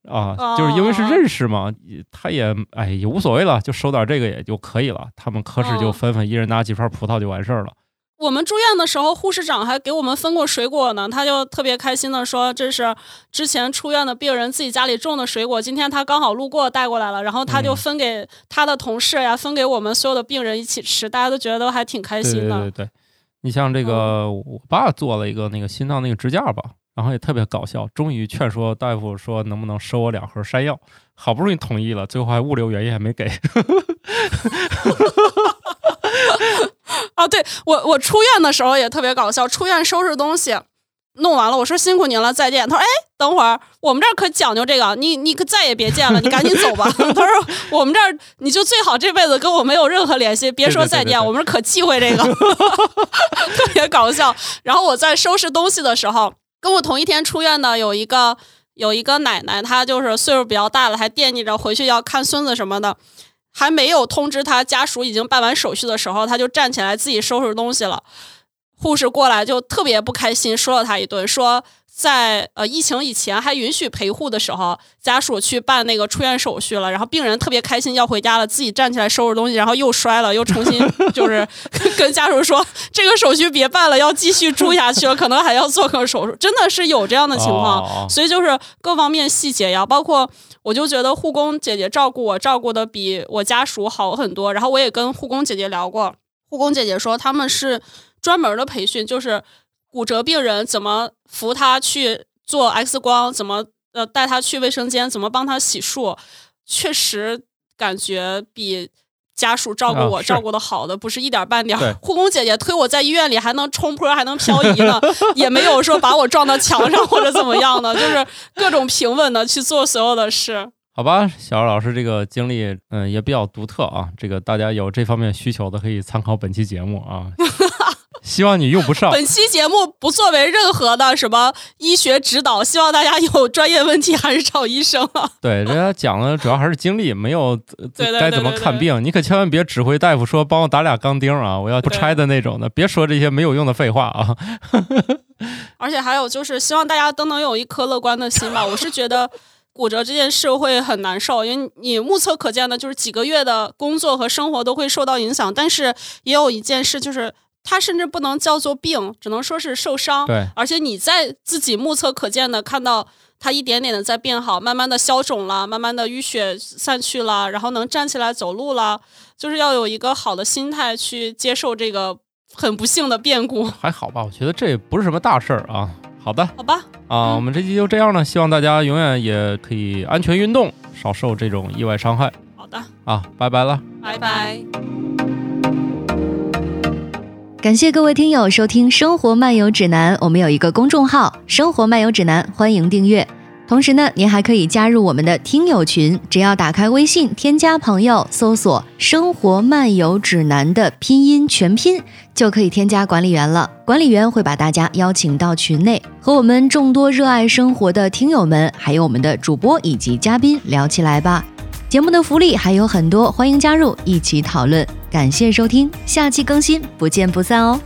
S2: 啊，就是因为是认识嘛，他也哎也无所谓了，就收点这个也就可以了。他们科室就分分，一人拿几串葡萄就完事儿了。
S1: 我们住院的时候，护士长还给我们分过水果呢，他就特别开心的说：“这是之前出院的病人自己家里种的水果，今天他刚好路过带过来了，然后他就分给他的同事呀，分给我们所有的病人一起吃，大家都觉得都还挺开心
S2: 的。”对对对，你像这个，我爸做了一个那个心脏那个支架吧。然后也特别搞笑，终于劝说大夫说能不能收我两盒山药，好不容易同意了，最后还物流原因还没给。
S1: 啊，对我我出院的时候也特别搞笑，出院收拾东西弄完了，我说辛苦您了，再见。他说哎，等会儿我们这儿可讲究这个，你你可再也别见了，你赶紧走吧。他说我们这儿你就最好这辈子跟我没有任何联系，别说再见，我们可忌讳这个，特别搞笑。然后我在收拾东西的时候。跟我同一天出院的有一个有一个奶奶，她就是岁数比较大了，还惦记着回去要看孙子什么的，还没有通知她家属已经办完手续的时候，她就站起来自己收拾东西了。护士过来就特别不开心，说了她一顿，说。在呃疫情以前还允许陪护的时候，家属去办那个出院手续了，然后病人特别开心要回家了，自己站起来收拾东西，然后又摔了，又重新 就是跟家属说这个手续别办了，要继续住下去了，可能还要做个手术，真的是有这样的情况，所以就是各方面细节呀，包括我就觉得护工姐姐照顾我照顾的比我家属好很多，然后我也跟护工姐姐聊过，护工姐姐说他们是专门的培训，就是。骨折病人怎么扶他去做 X 光？怎么呃带他去卫生间？怎么帮他洗漱？确实感觉比家属照顾我照顾的好的不是一点半点。护工姐姐推我在医院里还能冲坡还能漂移呢，也没有说把我撞到墙上或者怎么样的，就是各种平稳的去做所有的事。
S2: 好吧，小二老师这个经历嗯也比较独特啊，这个大家有这方面需求的可以参考本期节目啊。希望你用不上。
S1: 本期节目不作为任何的什么医学指导，希望大家有专业问题还是找医生啊。
S2: 对，人家讲的主要还是经历，没有该怎么看病。你可千万别指挥大夫说帮我打俩钢钉啊，我要不拆的那种的。别说这些没有用的废话啊。
S1: 而且还有就是，希望大家都能有一颗乐观的心吧。我是觉得骨折这件事会很难受，因为你目测可见的就是几个月的工作和生活都会受到影响。但是也有一件事就是。它甚至不能叫做病，只能说是受伤。
S2: 对，
S1: 而且你在自己目测可见的看到它一点点的在变好，慢慢的消肿了，慢慢的淤血散去了，然后能站起来走路了，就是要有一个好的心态去接受这个很不幸的变故。
S2: 还好吧，我觉得这也不是什么大事儿啊。好的，
S1: 好吧。
S2: 啊，我们这期就这样了，希望大家永远也可以安全运动，少受这种意外伤害。
S1: 好的。
S2: 啊，拜拜了。
S1: 拜拜。
S4: 感谢各位听友收听《生活漫游指南》，我们有一个公众号《生活漫游指南》，欢迎订阅。同时呢，您还可以加入我们的听友群，只要打开微信添加朋友，搜索“生活漫游指南”的拼音全拼，就可以添加管理员了。管理员会把大家邀请到群内，和我们众多热爱生活的听友们，还有我们的主播以及嘉宾聊起来吧。节目的福利还有很多，欢迎加入一起讨论。感谢收听，下期更新，不见不散哦。